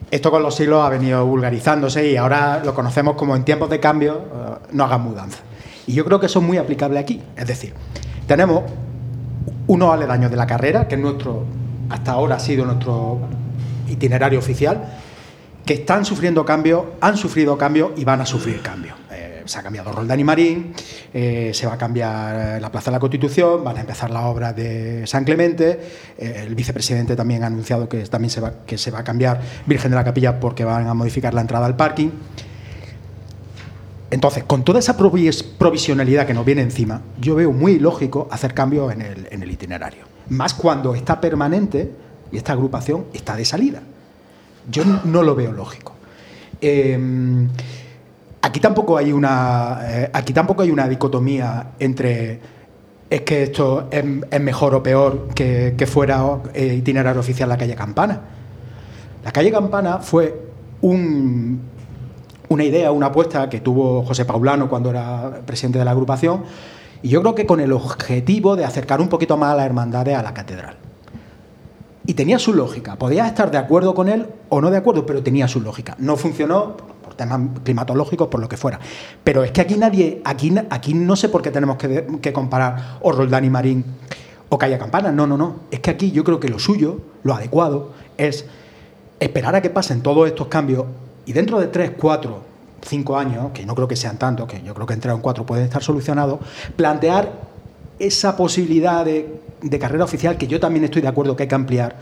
Esto con los siglos ha venido vulgarizándose y ahora lo conocemos como en tiempos de cambio eh, no hagan mudanza. Y yo creo que eso es muy aplicable aquí. Es decir, tenemos unos aledaños de la carrera, que es nuestro, hasta ahora ha sido nuestro itinerario oficial, que están sufriendo cambios, han sufrido cambios y van a sufrir cambios. Eh, se ha cambiado Roldán y Marín, eh, se va a cambiar la Plaza de la Constitución, van a empezar las obras de San Clemente, eh, el vicepresidente también ha anunciado que también se va, que se va a cambiar Virgen de la Capilla porque van a modificar la entrada al parking. Entonces, con toda esa provisionalidad que nos viene encima, yo veo muy lógico hacer cambios en el, en el itinerario. Más cuando está permanente y esta agrupación está de salida. Yo no lo veo lógico. Em, aquí tampoco hay una. Eh, aquí tampoco hay una dicotomía entre es que esto es, mejor o peor que, fuera eh, itinerario oficial la calle Campana. La calle Campana fue una idea, una apuesta que tuvo José Paulano cuando era presidente de la agrupación, y yo creo que con el objetivo de acercar un poquito más a las hermandades a la catedral. Y tenía su lógica. Podías estar de acuerdo con él o no de acuerdo, pero tenía su lógica. No funcionó por temas climatológicos, por lo que fuera. Pero es que aquí nadie, aquí, aquí no sé por qué tenemos que, comparar o Roldán y Marín o Calle Campana. No, no, no. Es que aquí yo creo que lo suyo, lo adecuado, es esperar a que pasen todos estos cambios y dentro de tres, cuatro, cinco años, que no creo que sean tantos, que yo creo que entre un cuatro pueden estar solucionados, plantear esa posibilidad de de carrera oficial, que yo también estoy de acuerdo que hay que ampliar,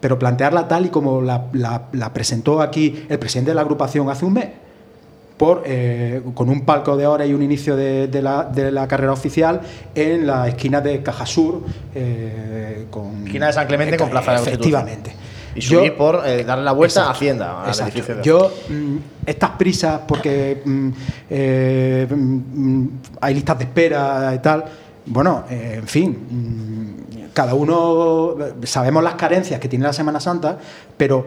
pero plantearla tal y como la, presentó aquí el presidente de la agrupación hace un mes, por, eh, con un palco de hora y un inicio de, la, carrera oficial en la esquina de Cajasur. Eh, con, esquina de San Clemente con Plaza de la Efectivamente. Y subir por eh, darle la vuelta a Hacienda. Yo, mm, estas prisas, porque mm, mm, hay listas de espera y tal, bueno, en fin cada uno sabemos las carencias que tiene la Semana Santa, pero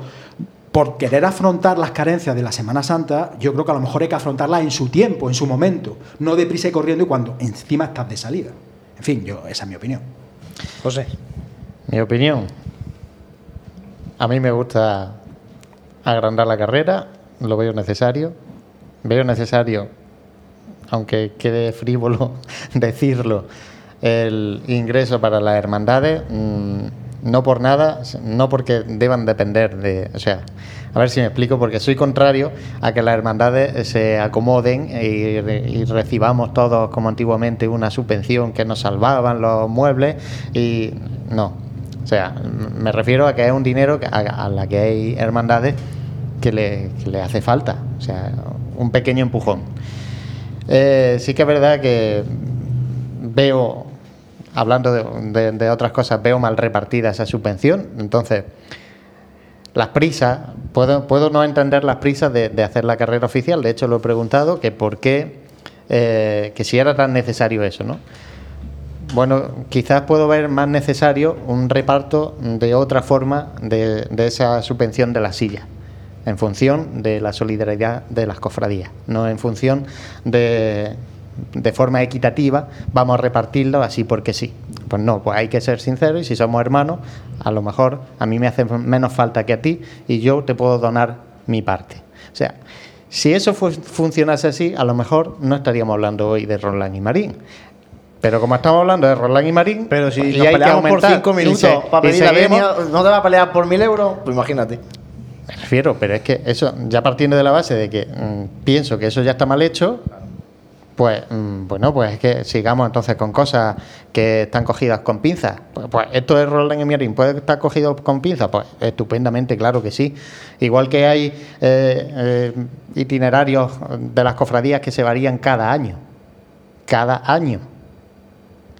por querer afrontar las carencias de la Semana Santa, yo creo que a lo mejor hay que afrontarlas en su tiempo, en su momento, no deprisa y corriendo y cuando encima estás de salida. En fin, yo esa es mi opinión. José. Mi opinión. A mí me gusta agrandar la carrera, lo veo necesario. Veo necesario, aunque quede frívolo (laughs) decirlo, el ingreso para las hermandades, mm, no por nada, no porque deban depender de, o sea, a ver si me explico, porque soy contrario a que las hermandades se acomoden y, recibamos todos como antiguamente una subvención que nos salvaban los muebles y no. O sea, me refiero a que es un dinero a, la que hay hermandades que le, le, hace falta. O sea, un pequeño empujón. Eh, sí que es verdad que veo, hablando de, otras cosas, veo mal repartida esa subvención. Entonces, las prisas, puedo, puedo no entender las prisas de, hacer la carrera oficial. De hecho, lo he preguntado, que por qué, eh, que si era tan necesario eso, ¿no? Bueno, quizás puedo ver más necesario un reparto de otra forma de, esa subvención de la silla, en función de la solidaridad de las cofradías, no en función de, forma equitativa, vamos a repartirlo así porque sí. Pues no, pues hay que ser sinceros y si somos hermanos, a lo mejor a mí me hace menos falta que a ti y yo te puedo donar mi parte. O sea, si eso funcionase así, a lo mejor no estaríamos hablando hoy de Roland y Marín. Pero como estamos hablando de Roland y Marín, pero si nos peleamos por cinco minutos para pedir la venia, no te va a pelear por mil euros, pues imagínate. Me refiero, pero es que eso, ya partiendo de la base de que mm, pienso que eso ya está mal hecho, pues mm, bueno, pues es que sigamos entonces con cosas que están cogidas con pinzas. Pues, pues esto es Roland y Marín, ¿puede estar cogido con pinzas? Pues estupendamente, claro que sí. Igual que hay eh, eh, itinerarios de las cofradías que se varían cada año. Cada año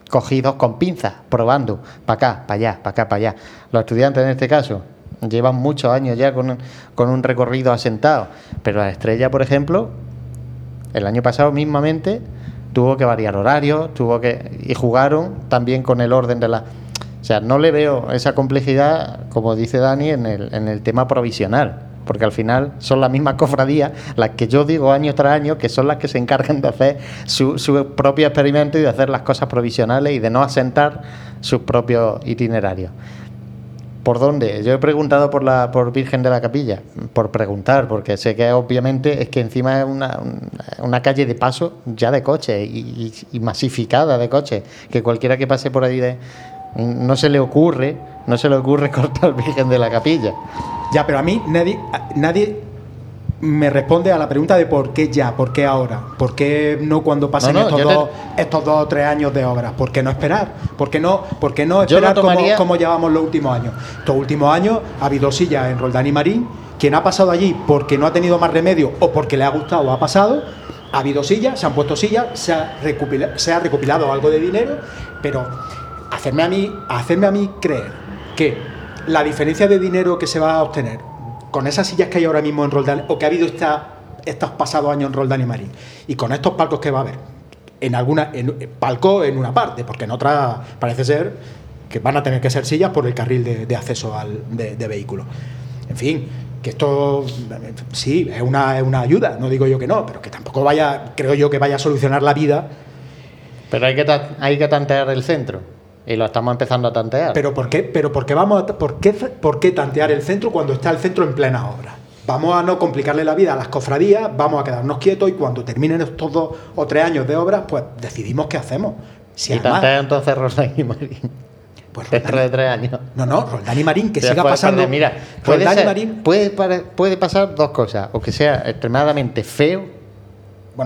cogidos con pinzas, probando, para acá, para allá, para acá, para allá. Los estudiantes en este caso llevan muchos años ya con, con un recorrido asentado, pero la estrella, por ejemplo, el año pasado mismamente tuvo que variar horarios, tuvo que y jugaron también con el orden de la o sea, no le veo esa complejidad, como dice Dani, en el, en el tema provisional porque al final son las mismas cofradías las que yo digo año tras año que son las que se encargan de hacer su, propio experimento y de hacer las cosas provisionales y de no asentar sus propios itinerarios. ¿Por dónde? Yo he preguntado por la por Virgen de la Capilla, por preguntar, porque sé que obviamente es que encima es una, una calle de paso ya de coches y, masificada de coches, que cualquiera que pase por ahí de, no se le ocurre, no se le ocurre (laughs) cortar Virgen de la Capilla. Ya, pero a mí nadie, nadie me responde a la pregunta de por qué ya, por qué ahora, por qué no cuando pasen estos, dos, estos dos o tres años de obras, por qué no esperar, por qué no, por qué no esperar como, llevamos los últimos años. Estos últimos años ha habido sillas en Roldán y Marín, quien ha pasado allí porque no ha tenido más remedio o porque le ha gustado ha pasado, ha habido sillas, se han puesto sillas, se ha recopilado, se ha recopilado algo de dinero, pero hacerme a mí, hacerme a mí creer que la diferencia de dinero que se va a obtener con esas sillas que hay ahora mismo en Roldán, o que ha habido esta, estos pasados años en Roldán y Marín, y con estos palcos que va a haber, en alguna, en, eh, palco en una parte, porque en otra parece ser que van a tener que ser sillas por el carril de, acceso al, de, de vehículos. En fin, que esto sí, es una, es una ayuda, no digo yo que no, pero que tampoco vaya, creo yo que vaya a solucionar la vida. Pero hay que, hay que tantear el centro. Y lo estamos empezando a tantear. Pero ¿por qué, pero por qué, vamos por qué, por qué tantear el centro cuando está el centro en plena obra? Vamos a no complicarle la vida a las cofradías, vamos a quedarnos quietos y cuando terminen estos dos o tres años de obra, pues decidimos qué hacemos. Si y tantea entonces Roldán y Marín. Pues Dentro de tres años. No, no, Roldán y Marín, que siga pasando. mira, puede, Marín, puede, puede, pasar dos cosas. O que sea extremadamente feo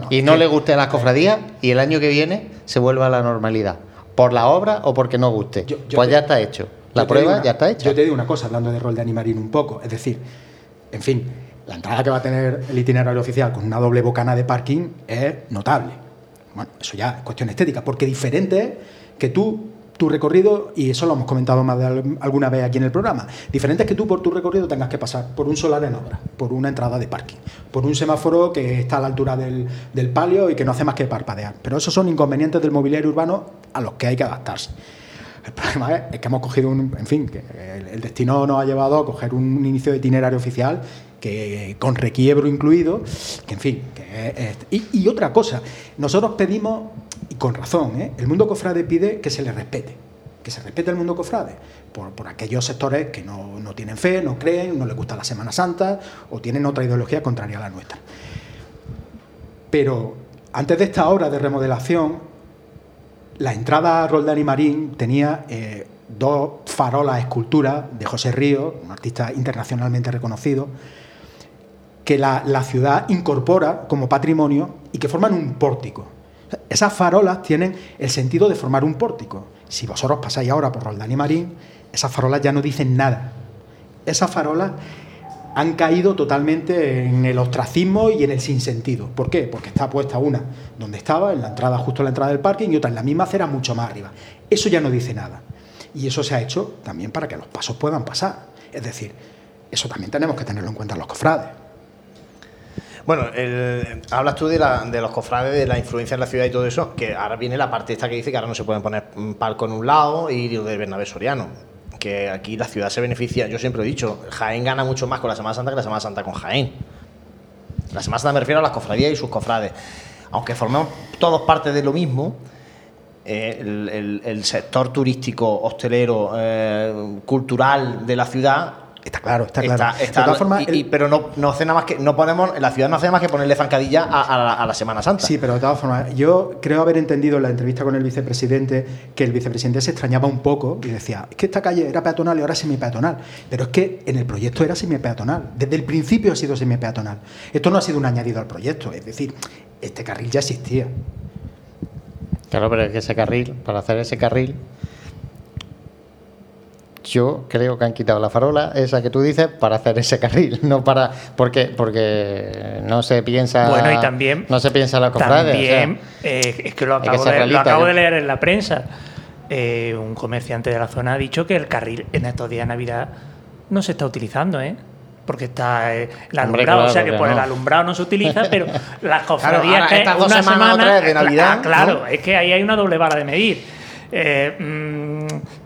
y no le guste a las cofradías y el año que viene se vuelva a la normalidad por la obra o porque no guste. pues ya está hecho. La prueba ya está hecha. Yo te digo una cosa, hablando de rol de Animarín un poco. Es decir, en fin, la entrada que va a tener el itinerario oficial con una doble bocana de parking es notable. Bueno, eso ya es cuestión estética, porque diferente es que tú tu recorrido, y eso lo hemos comentado más de alguna vez aquí en el programa, diferente es que tú por tu recorrido tengas que pasar por un solar en obra, por una entrada de parking, por un semáforo que está a la altura del, palio y que no hace más que parpadear. Pero esos son inconvenientes del mobiliario urbano a los que hay que adaptarse. El problema es, que hemos cogido un, en fin, que el, destino nos ha llevado a coger un inicio de itinerario oficial que con requiebro incluido, que en fin, que y, y, otra cosa, nosotros pedimos y con razón, ¿eh? el mundo cofrade pide que se le respete, que se respete el mundo cofrade, por, aquellos sectores que no, no, tienen fe, no creen, no les gusta la Semana Santa o tienen otra ideología contraria a la nuestra. Pero antes de esta obra de remodelación, la entrada a Roldán y Marín tenía eh, dos farolas esculturas de José Río, un artista internacionalmente reconocido, que la, la ciudad incorpora como patrimonio y que forman un pórtico. Esas farolas tienen el sentido de formar un pórtico. Si vosotros pasáis ahora por Roldán y Marín, esas farolas ya no dicen nada. Esas farolas han caído totalmente en el ostracismo y en el sinsentido. ¿Por qué? Porque está puesta una donde estaba, en la entrada, justo en la entrada del parking, y otra en la misma acera, mucho más arriba. Eso ya no dice nada. Y eso se ha hecho también para que los pasos puedan pasar. Es decir, eso también tenemos que tenerlo en cuenta los cofrades. Bueno, hablas tú de, los cofrades, de la influencia en la ciudad y todo eso, que ahora viene la parte esta que dice que ahora no se pueden poner palco en un lado y de Bernabé Soriano. Que aquí la ciudad se beneficia, yo siempre he dicho, Jaén gana mucho más con la Semana Santa que la Semana Santa con Jaén. La Semana Santa me refiero a las cofradías y sus cofrades. Aunque formemos todos parte de lo mismo, eh, el, sector turístico, hostelero, eh, cultural de la ciudad Está claro, está claro. de todas formas, pero no, no hace nada más que, no ponemos, la ciudad no hace más que ponerle zancadilla a, la, Semana Santa. Sí, pero de todas formas, yo creo haber entendido en la entrevista con el vicepresidente que el vicepresidente se extrañaba un poco y decía, es que esta calle era peatonal y ahora es semipeatonal. Pero es que en el proyecto era semipeatonal. Desde el principio ha sido semipeatonal. Esto no ha sido un añadido al proyecto, es decir, este carril ya existía. Claro, pero es que ese carril, para hacer ese carril, yo creo que han quitado la farola, esa que tú dices, para hacer ese carril, (laughs) no para. Porque, porque no se piensa. Bueno, y también. No se piensa la cofrade. También, eh, es que lo acabo, de, leer en la prensa. Eh, un comerciante de la zona ha dicho que el carril en estos días de Navidad no se está utilizando, ¿eh? porque está el alumbrado, o sea que por el alumbrado no se utiliza, pero las cofradías que una semana de Navidad, claro, es que ahí hay una doble vara de medir. Eh, mm,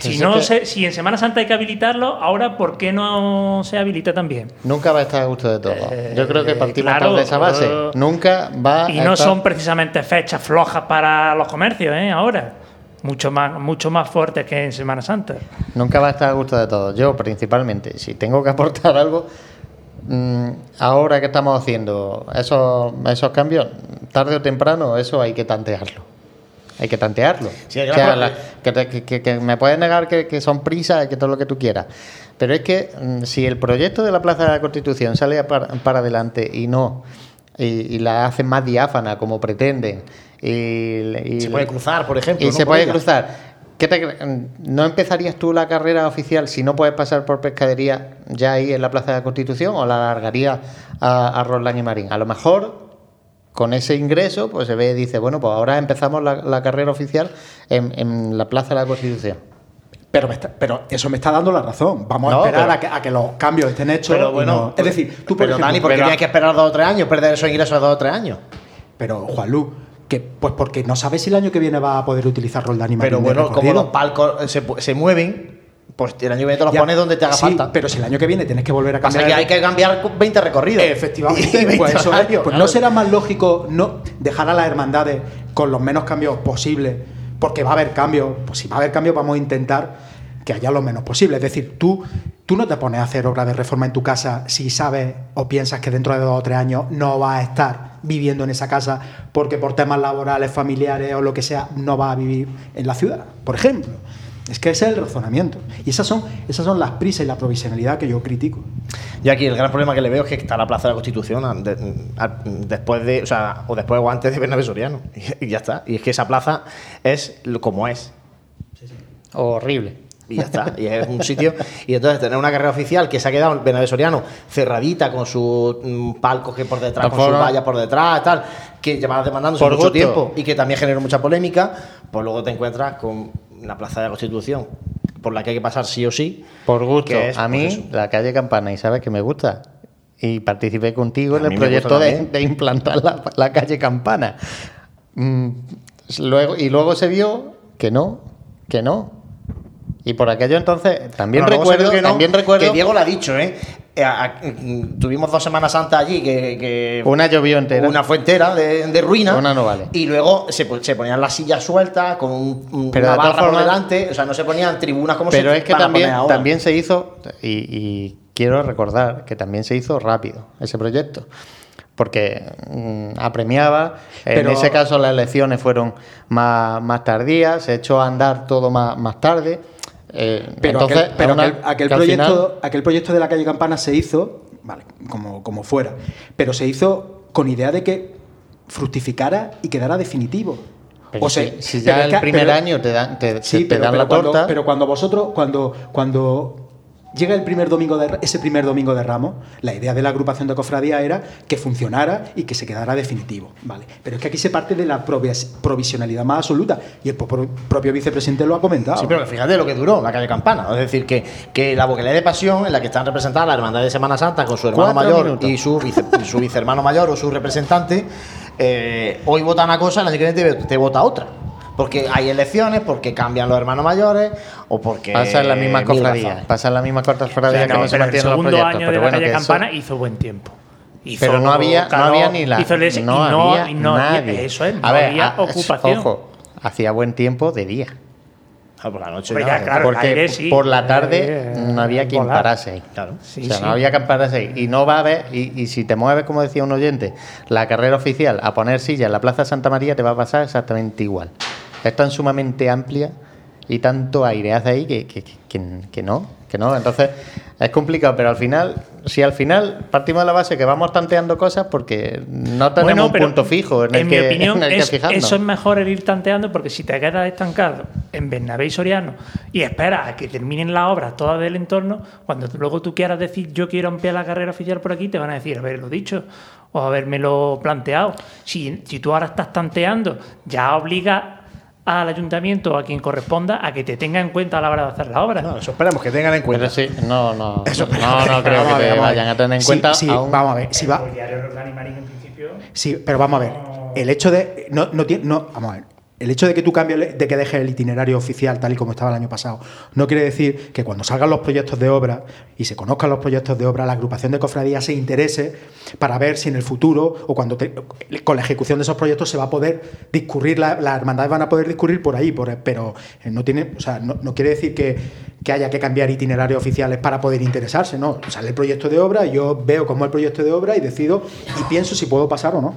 si, no si en Semana Santa hay que habilitarlo, ahora ¿por qué no se habilita también? Nunca va a estar a gusto de todo. Eh, Yo creo que partimos de esa base. Eh, Nunca va Y no son precisamente fechas flojas para los comercios, ¿eh? Ahora. Mucho más, mucho más fuertes que en Semana Santa. Nunca va a estar a gusto de todo. Yo, principalmente, si tengo que aportar (laughs) algo, mm, ahora que estamos haciendo esos, esos cambios, tarde o temprano, eso hay que tantearlo hay que tantearlo. que, me puedes negar que, son prisas, que todo lo que tú quieras. Pero es que mm, si el proyecto de la Plaza de la Constitución sale para, adelante y no, y, la hacen más diáfana como pretenden, y, se puede cruzar, por ejemplo. Y se puede cruzar. Mm, ¿No empezarías tú la carrera oficial si no puedes pasar por pescadería ya ahí en la Plaza de la Constitución o la alargarías a, a y Marín? A lo mejor con ese ingreso, pues se ve y dice, bueno, pues ahora empezamos la, carrera oficial en, la Plaza de la Constitución. Pero, pero eso me está dando la razón. Vamos a esperar a, que, los cambios estén hechos. Pero bueno, es decir, tú, por pero, Dani, ¿por qué hay que esperar dos o tres años, perder esos ingresos dos o tres años? Pero, Juanlu, que, pues porque no sabes si el año que viene va a poder utilizar Roldán y Pero bueno, como los palcos se, se mueven, pues el año que viene te los pones donde te haga falta. Pero si el año que viene tienes que volver a cambiar. que hay que cambiar 20 recorridos. Efectivamente. (laughs) pues, pues no será más lógico no dejar a las hermandades con los menos cambios posibles, porque va a haber cambios. Pues si va a haber cambios, vamos a intentar que haya lo menos posible. Es decir, tú, tú no te pones a hacer obra de reforma en tu casa si sabes o piensas que dentro de dos o tres años no vas a estar viviendo en esa casa porque por temas laborales, familiares o lo que sea, no vas a vivir en la ciudad, por ejemplo. Es que ese es el razonamiento. Y esas son, esas son las prisas y la provisionalidad que yo critico. Y aquí el gran problema que le veo es que está la Plaza de la Constitución después de, o sea, o después o antes de Bernabé Soriano. (laughs) Y, ya está. Y es que esa plaza es como es. Horrible. Y ya está. Y es un sitio. Y entonces tener una carrera oficial que se ha quedado en Bernabé Soriano cerradita con sus mm, palcos que por detrás, con su valla por detrás, tal, que lleva demandándose por mucho tiempo y que también generó mucha polémica, pues luego te encuentras con la Plaza de la Constitución, por la que hay que pasar sí o sí. Por gusto. a pues mí, la calle Campana, y sabes que me gusta. Y participé contigo en el proyecto de, implantar la, calle Campana. Mm, luego, y luego se vio que no, que no. Y por aquello entonces también recuerdo que también recuerdo que Diego lo ha dicho, ¿eh? eh tuvimos dos Semanas Santas allí que, una llovió entera una fue entera de, ruina una no vale y luego se, se ponían las sillas sueltas con un, pero una barra por delante o sea no se ponían tribunas como pero es que también también se hizo y, quiero recordar que también se hizo rápido ese proyecto porque mm, apremiaba. en ese caso las elecciones fueron más, más tardías, se echó a andar todo más, más tarde. Eh, pero aquel, proyecto, aquel proyecto de la calle Campana se hizo, vale, como, como fuera, pero se hizo con idea de que fructificara y quedara definitivo. o sea, si, ya el primer año te dan, te, dan la torta. Pero cuando vosotros, cuando, cuando Llega el primer domingo de, ese primer domingo de Ramos, la idea de la agrupación de cofradía era que funcionara y que se quedara definitivo, ¿vale? Pero es que aquí se parte de la provisionalidad más absoluta y el propio vicepresidente lo ha comentado. Sí, pero fíjate lo que duró la calle Campana, es decir, que, que la vocalía de pasión en la que están representadas la hermandad de Semana Santa con su hermano mayor y su, vice, su vicehermano mayor o su representante, eh, hoy vota una cosa, la siguiente te vota otra porque hay elecciones, porque cambian los hermanos mayores o porque. Pasa en la misma cofradía. Pasa en la misma cofradía que no se mantienen los proyectos. año pero de bueno, la calle Campana hizo buen tiempo. pero no había, no había ni la. Hizo no, había nadie. Eso es, no había ocupación. Ojo, hacía buen tiempo de día. Ah, por la noche. Pues ya, claro, porque por la tarde no había quien parase ahí. Claro. o sea, no había quien parase ahí. Y no va a haber, y, y, si te mueves, como decía un oyente, la carrera oficial a poner silla en la Plaza Santa María, te va a pasar exactamente igual es tan sumamente amplia y tanto aire hace ahí que, que, que, no, que no. Entonces es complicado, pero al final, si al final partimos de la base que vamos tanteando cosas porque no tenemos un punto fijo en, el mi que, opinión, eso es mejor el ir tanteando porque si te quedas estancado en Bernabé y Soriano y esperas a que terminen las obras todas del entorno, cuando luego tú quieras decir yo quiero ampliar la carrera oficial por aquí, te van a decir haberlo dicho o habérmelo planteado. Si, si tú ahora estás tanteando, ya obliga al ayuntamiento o a quien corresponda a que te tenga en cuenta a la hora de hacer la obra. No, eso esperemos que tengan en cuenta. sí, no, no, eso no, no, creo que te vayan a tener en cuenta. Sí, vamos a ver. Si va... Sí, pero vamos a ver. El hecho de. No, no, no, vamos a ver el hecho de que tú cambies, de que dejes el itinerario oficial tal y como estaba el año pasado, no quiere decir que cuando salgan los proyectos de obra y se conozcan los proyectos de obra, la agrupación de cofradías se interese para ver si en el futuro o cuando con la ejecución de esos proyectos se va a poder discurrir, las hermandades van a poder discurrir por ahí, pero eh, no tiene, o sea, no, quiere decir que, que, haya que cambiar itinerarios oficiales para poder interesarse, no. Sale el proyecto de obra, yo veo cómo es el proyecto de obra y decido y pienso si puedo pasar o no.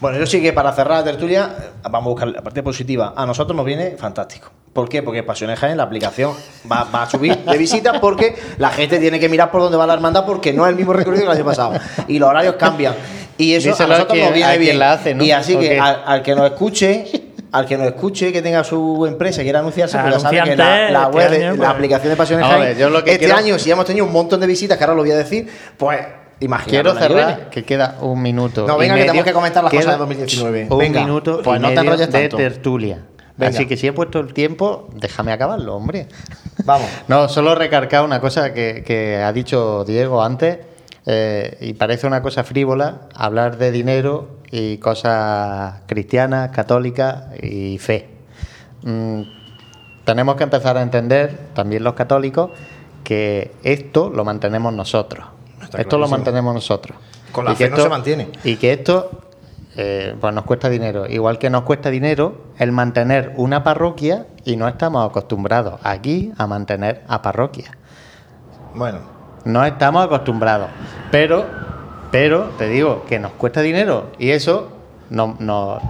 Bueno, yo sí que para cerrar la tertulia, vamos a buscar la parte positiva. A nosotros nos viene fantástico. ¿Por qué? Porque Pasiones Jaén, la aplicación va, a subir de visitas porque la gente tiene que mirar por dónde va la hermandad porque no es el mismo recorrido que el año pasado. Y los horarios cambian. Y eso a nosotros nos viene bien. La hace, ¿no? Y así que al, que nos escuche, al que nos escuche, que tenga su empresa y quiera anunciarse, pues ya sabe que la, web, este la pues. aplicación de Pasiones Jaén, este año, si hemos tenido un montón de visitas, que ahora lo voy a decir, pues Quiero cerrar, que queda un minuto. No, venga, que tenemos que comentar las cosas de 2019. Un minuto pues no te de tertulia. Así que si he puesto el tiempo, déjame acabarlo, hombre. Vamos. (laughs) no, solo recargar una cosa que, ha dicho Diego antes, eh, y parece una cosa frívola, hablar de dinero y cosas cristianas, católicas y fe. Mm, tenemos que empezar a entender, también los católicos, que esto lo mantenemos nosotros esto lo mantenemos nosotros. Con la fe no se mantiene. Y que esto eh, pues nos cuesta dinero. Igual que nos cuesta dinero el mantener una parroquia y no estamos acostumbrados aquí a mantener a parroquia. Bueno. No estamos acostumbrados. Pero, pero te digo que nos cuesta dinero y eso no, no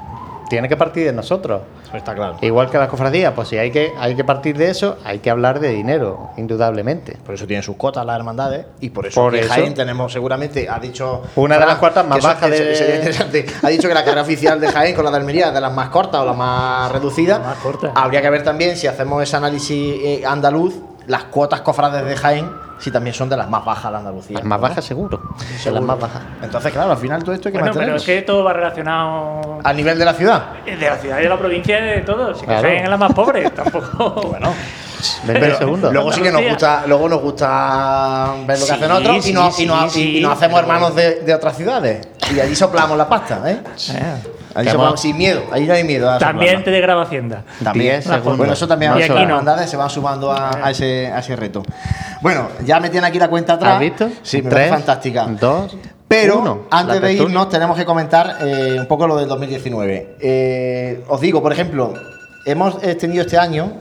tiene que partir de nosotros. Está claro. Igual que las cofradías, pues si hay que, hay que partir de eso, hay que hablar de dinero, indudablemente. Por eso tienen sus cotas las hermandades y por eso, por Jaén tenemos seguramente, ha dicho... Una de las cuartas más bajas de... Ha dicho que la carrera oficial de Jaén con la de Almería es de las más cortas o la más reducida. más corta. Habría que ver también, si hacemos ese análisis eh, andaluz, las cuotas cofrades de Jaén si también son de las más bajas de Andalucía. Las más bajas, seguro. Son las más bajas. Entonces, claro, al final todo esto hay que bueno, Pero es que todo va relacionado. ¿A nivel de la ciudad? De la ciudad y de la provincia y de todo. Si claro. es la más pobre, (laughs) tampoco. bueno. Pero, segundo. Luego sí que nos gusta, luego nos gusta ver lo que hacen otros y, nos, y, nos, hacemos hermanos de, de, otras ciudades. Y allí soplamos la pasta, ¿eh? Allí soplamos sin miedo, allí no hay miedo. También te de graba Hacienda. También, bueno, eso también y aquí no. se van sumando a, a, ese, a ese reto. Bueno, ya me tienen aquí la cuenta atrás. ¿Has visto? Sí, me parece fantástica. Dos. Pero antes de irnos tenemos que comentar eh, un poco lo del 2019. Eh, os digo, por ejemplo, hemos tenido este año,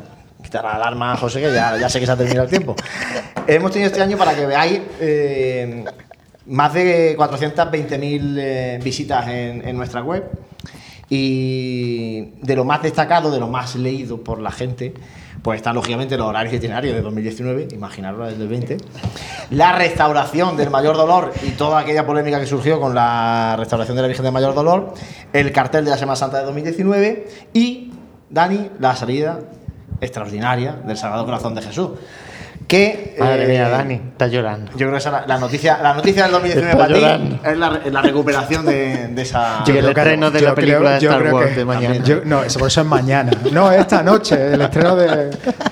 quitar la alarma, José, que ya, sé que se ha terminado el tiempo. (laughs) hemos tenido este año para que veáis eh, más de 420.000 visitas en, nuestra web. Y de lo más destacado, de lo más leído por la gente, pues están lógicamente los horarios itinerarios de 2019, imaginaros del 20, la restauración del Mayor Dolor y toda aquella polémica que surgió con la restauración de la Virgen del Mayor Dolor, el cartel de la Semana Santa de 2019 y, Dani, la salida extraordinaria del Sagrado Corazón de Jesús. Que, Madre mía, eh, Dani, estás llorando. Yo creo que esa es la, la noticia, la noticia del 2019 Está para ti es la, la recuperación de, de esa. (laughs) Y el estreno de la película de Star Wars de mañana. yo- no, eso, por eso es mañana. No, esta noche, el estreno de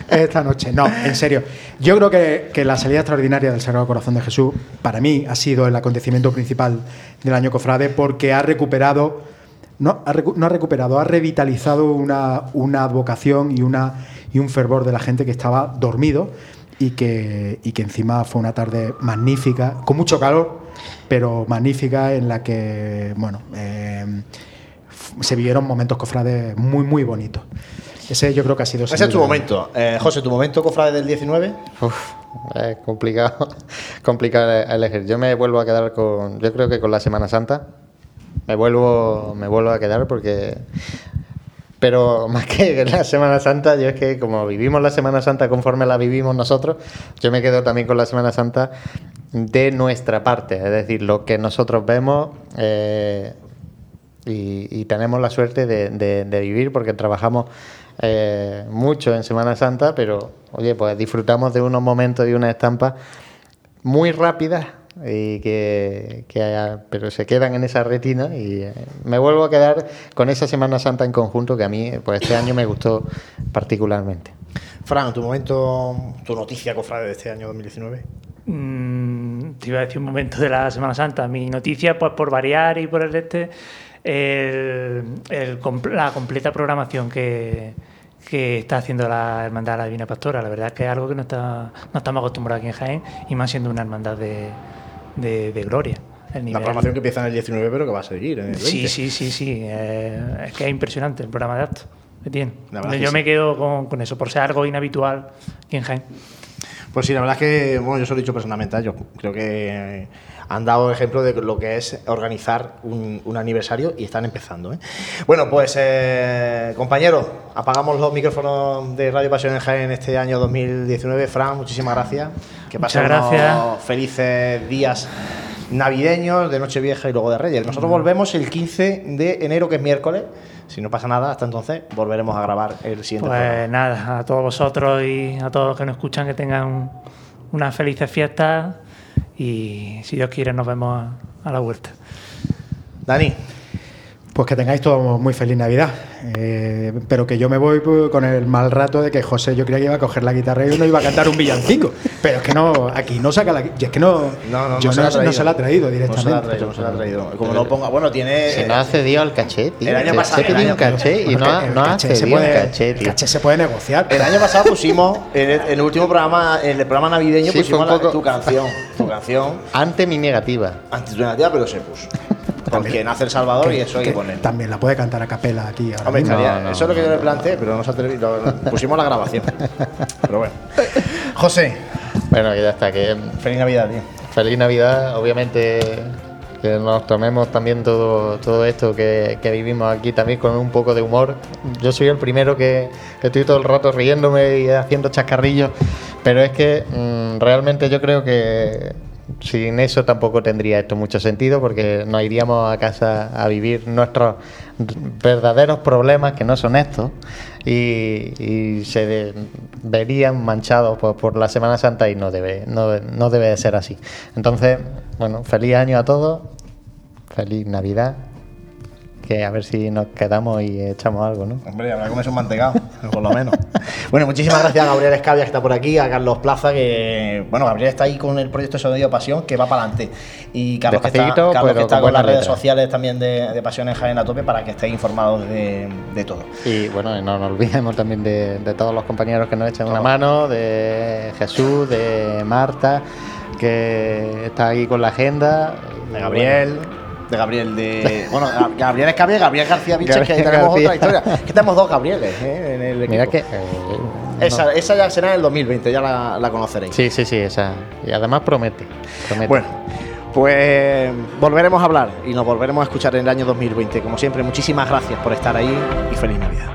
esta noche. No, en serio. Yo creo que, que la salida extraordinaria del Sagrado Corazón de Jesús, para mí, ha sido el acontecimiento principal del año Cofrade porque ha recuperado, no ha, recu- no ha recuperado, ha revitalizado una, una vocación y, una, y un fervor de la gente que estaba dormido y que, y que encima fue una tarde magnífica, con mucho calor, pero magnífica en la que, bueno, eh, se vivieron momentos cofrades muy, muy bonitos. Ese yo creo que ha sido... Ese es tu momento. Eh, José, ¿tu momento, cofrade del 19? Uf, es complicado, (laughs) complicado elegir. Yo me vuelvo a quedar con, yo creo que con la Semana Santa. Me vuelvo, me vuelvo a quedar porque, pero (laughs) más que la Semana Santa, yo es que como vivimos la Semana Santa conforme la vivimos nosotros, yo me quedo también con la Semana Santa de nuestra parte, es decir, lo que nosotros vemos. eh, y, tenemos la suerte de, vivir porque trabajamos eh, mucho en Semana Santa, pero oye, pues disfrutamos de unos momentos y unas estampas muy rápidas y que, que, pero se quedan en esa retina y eh, me vuelvo a quedar con esa Semana Santa en conjunto que a mí pues este año me gustó particularmente. Fran, tu momento, tu noticia, cofrade de este año 2019. Mm, te iba a decir un momento de la Semana Santa. Mi noticia, pues por variar y por el este, el- el la completa programación que, que está haciendo la Hermandad de la Divina Pastora. La verdad es que es algo que no, está, no estamos acostumbrados aquí en Jaén y más siendo una hermandad de, de- de gloria. El La nivel- programación que empieza en el 19, pero que va a seguir en el 20. Sí, sí, sí, sí. eh, es que es impresionante el programa de actos que tiene. La verdad que Yo sí. me quedo con, con eso, por ser algo inhabitual aquí en Jaén. Pues sí, la verdad es que, bueno, yo se lo he dicho personalmente ellos. Creo que han dado ejemplo de lo que es organizar un, un aniversario y están empezando. ¿eh? Bueno, pues eh, compañeros, apagamos los micrófonos de Radio Pasión en Jaén este año 2019. Fran, muchísimas gracias. Que pasen Muchas unos gracias. felices días navideños, de Nochevieja y luego de Reyes. Nosotros volvemos el 15 de enero, que es miércoles. Si no pasa nada, hasta entonces volveremos a grabar el siguiente programa. Pues nada, a todos vosotros y a todos los que nos escuchan, que tengan unas felices fiestas y si Dios quiere nos vemos a, la vuelta. Dani. Pues que tengáis todos muy feliz Navidad. Eh, pero que yo me voy pues, con el mal rato de que José yo creía que iba a coger la guitarra y no iba a cantar un villancico. Pero es que no, aquí no saca la y es que no, No, no, yo no se la ha traído. no se la ha traído No se directamente. la ha traído, no se la ha traído. Como no ponga, bueno, tiene. Se nos ha cedido al caché, tío. El año pasado- Se el un caché y no el no ha caché se cedido puede- el caché, el tío. caché se puede negociar. El año pasado pusimos, en el, en el último programa, en el programa navideño, Sí, pusimos la- tu canción. Tu canción, Ante mi negativa. antitunativa, pero se puso. Porque nace El Salvador y eso hay que, que poner. También la puede cantar a capela aquí ahora Hombre, mismo. estaría- No, no, eso es lo que yo le planteé, pero no se lo- pusimos la grabación. Pero bueno. (laughs) José, Bueno, que ya está, que feliz Navidad, tío. feliz Navidad, obviamente que nos tomemos también todo, todo esto que, que vivimos aquí también con un poco de humor. Yo soy el primero que, que estoy todo el rato riéndome y haciendo chascarrillos, pero es que mm, realmente yo creo que sin eso tampoco tendría esto mucho sentido porque nos iríamos a casa a vivir nuestros verdaderos problemas que no son estos y, se verían manchados por, por la Semana Santa y no debe, no, no debe de ser así. Entonces, bueno, feliz año a todos, feliz Navidad, que a ver si nos quedamos y echamos algo, ¿no? Hombre, habrá comerse un mantecado, (laughs) por lo menos. (laughs) Bueno, muchísimas gracias a Gabriel Escavia, que está por aquí, a Carlos Plaza, que. Bueno, Gabriel está ahí con el proyecto Sonido Pasión, que va para adelante. Y Carlos, que está, Carlos que está con con las redes letras. sociales también de, de Pasión en Jaén a tope para que estéis informados de, de todo. Y bueno, no nos olvidemos también de, de todos los compañeros que nos echan una mano, de Jesús, de Marta, que está ahí con la agenda. De Gabriel. De Gabriel de. (laughs) Bueno, Gabriel Escavia y Gabriel García Vilches, que ahí tenemos García. otra historia. Que tenemos dos Gabrieles ¿eh? en el equipo. Mira que. eh, Esa, ya será en el 2020, ya la, la conoceréis. Sí, sí, sí, esa. Y además promete. promete. Bueno, pues volveremos a hablar y nos volveremos a escuchar en el año 2020. Como siempre, muchísimas gracias por estar ahí y feliz Navidad.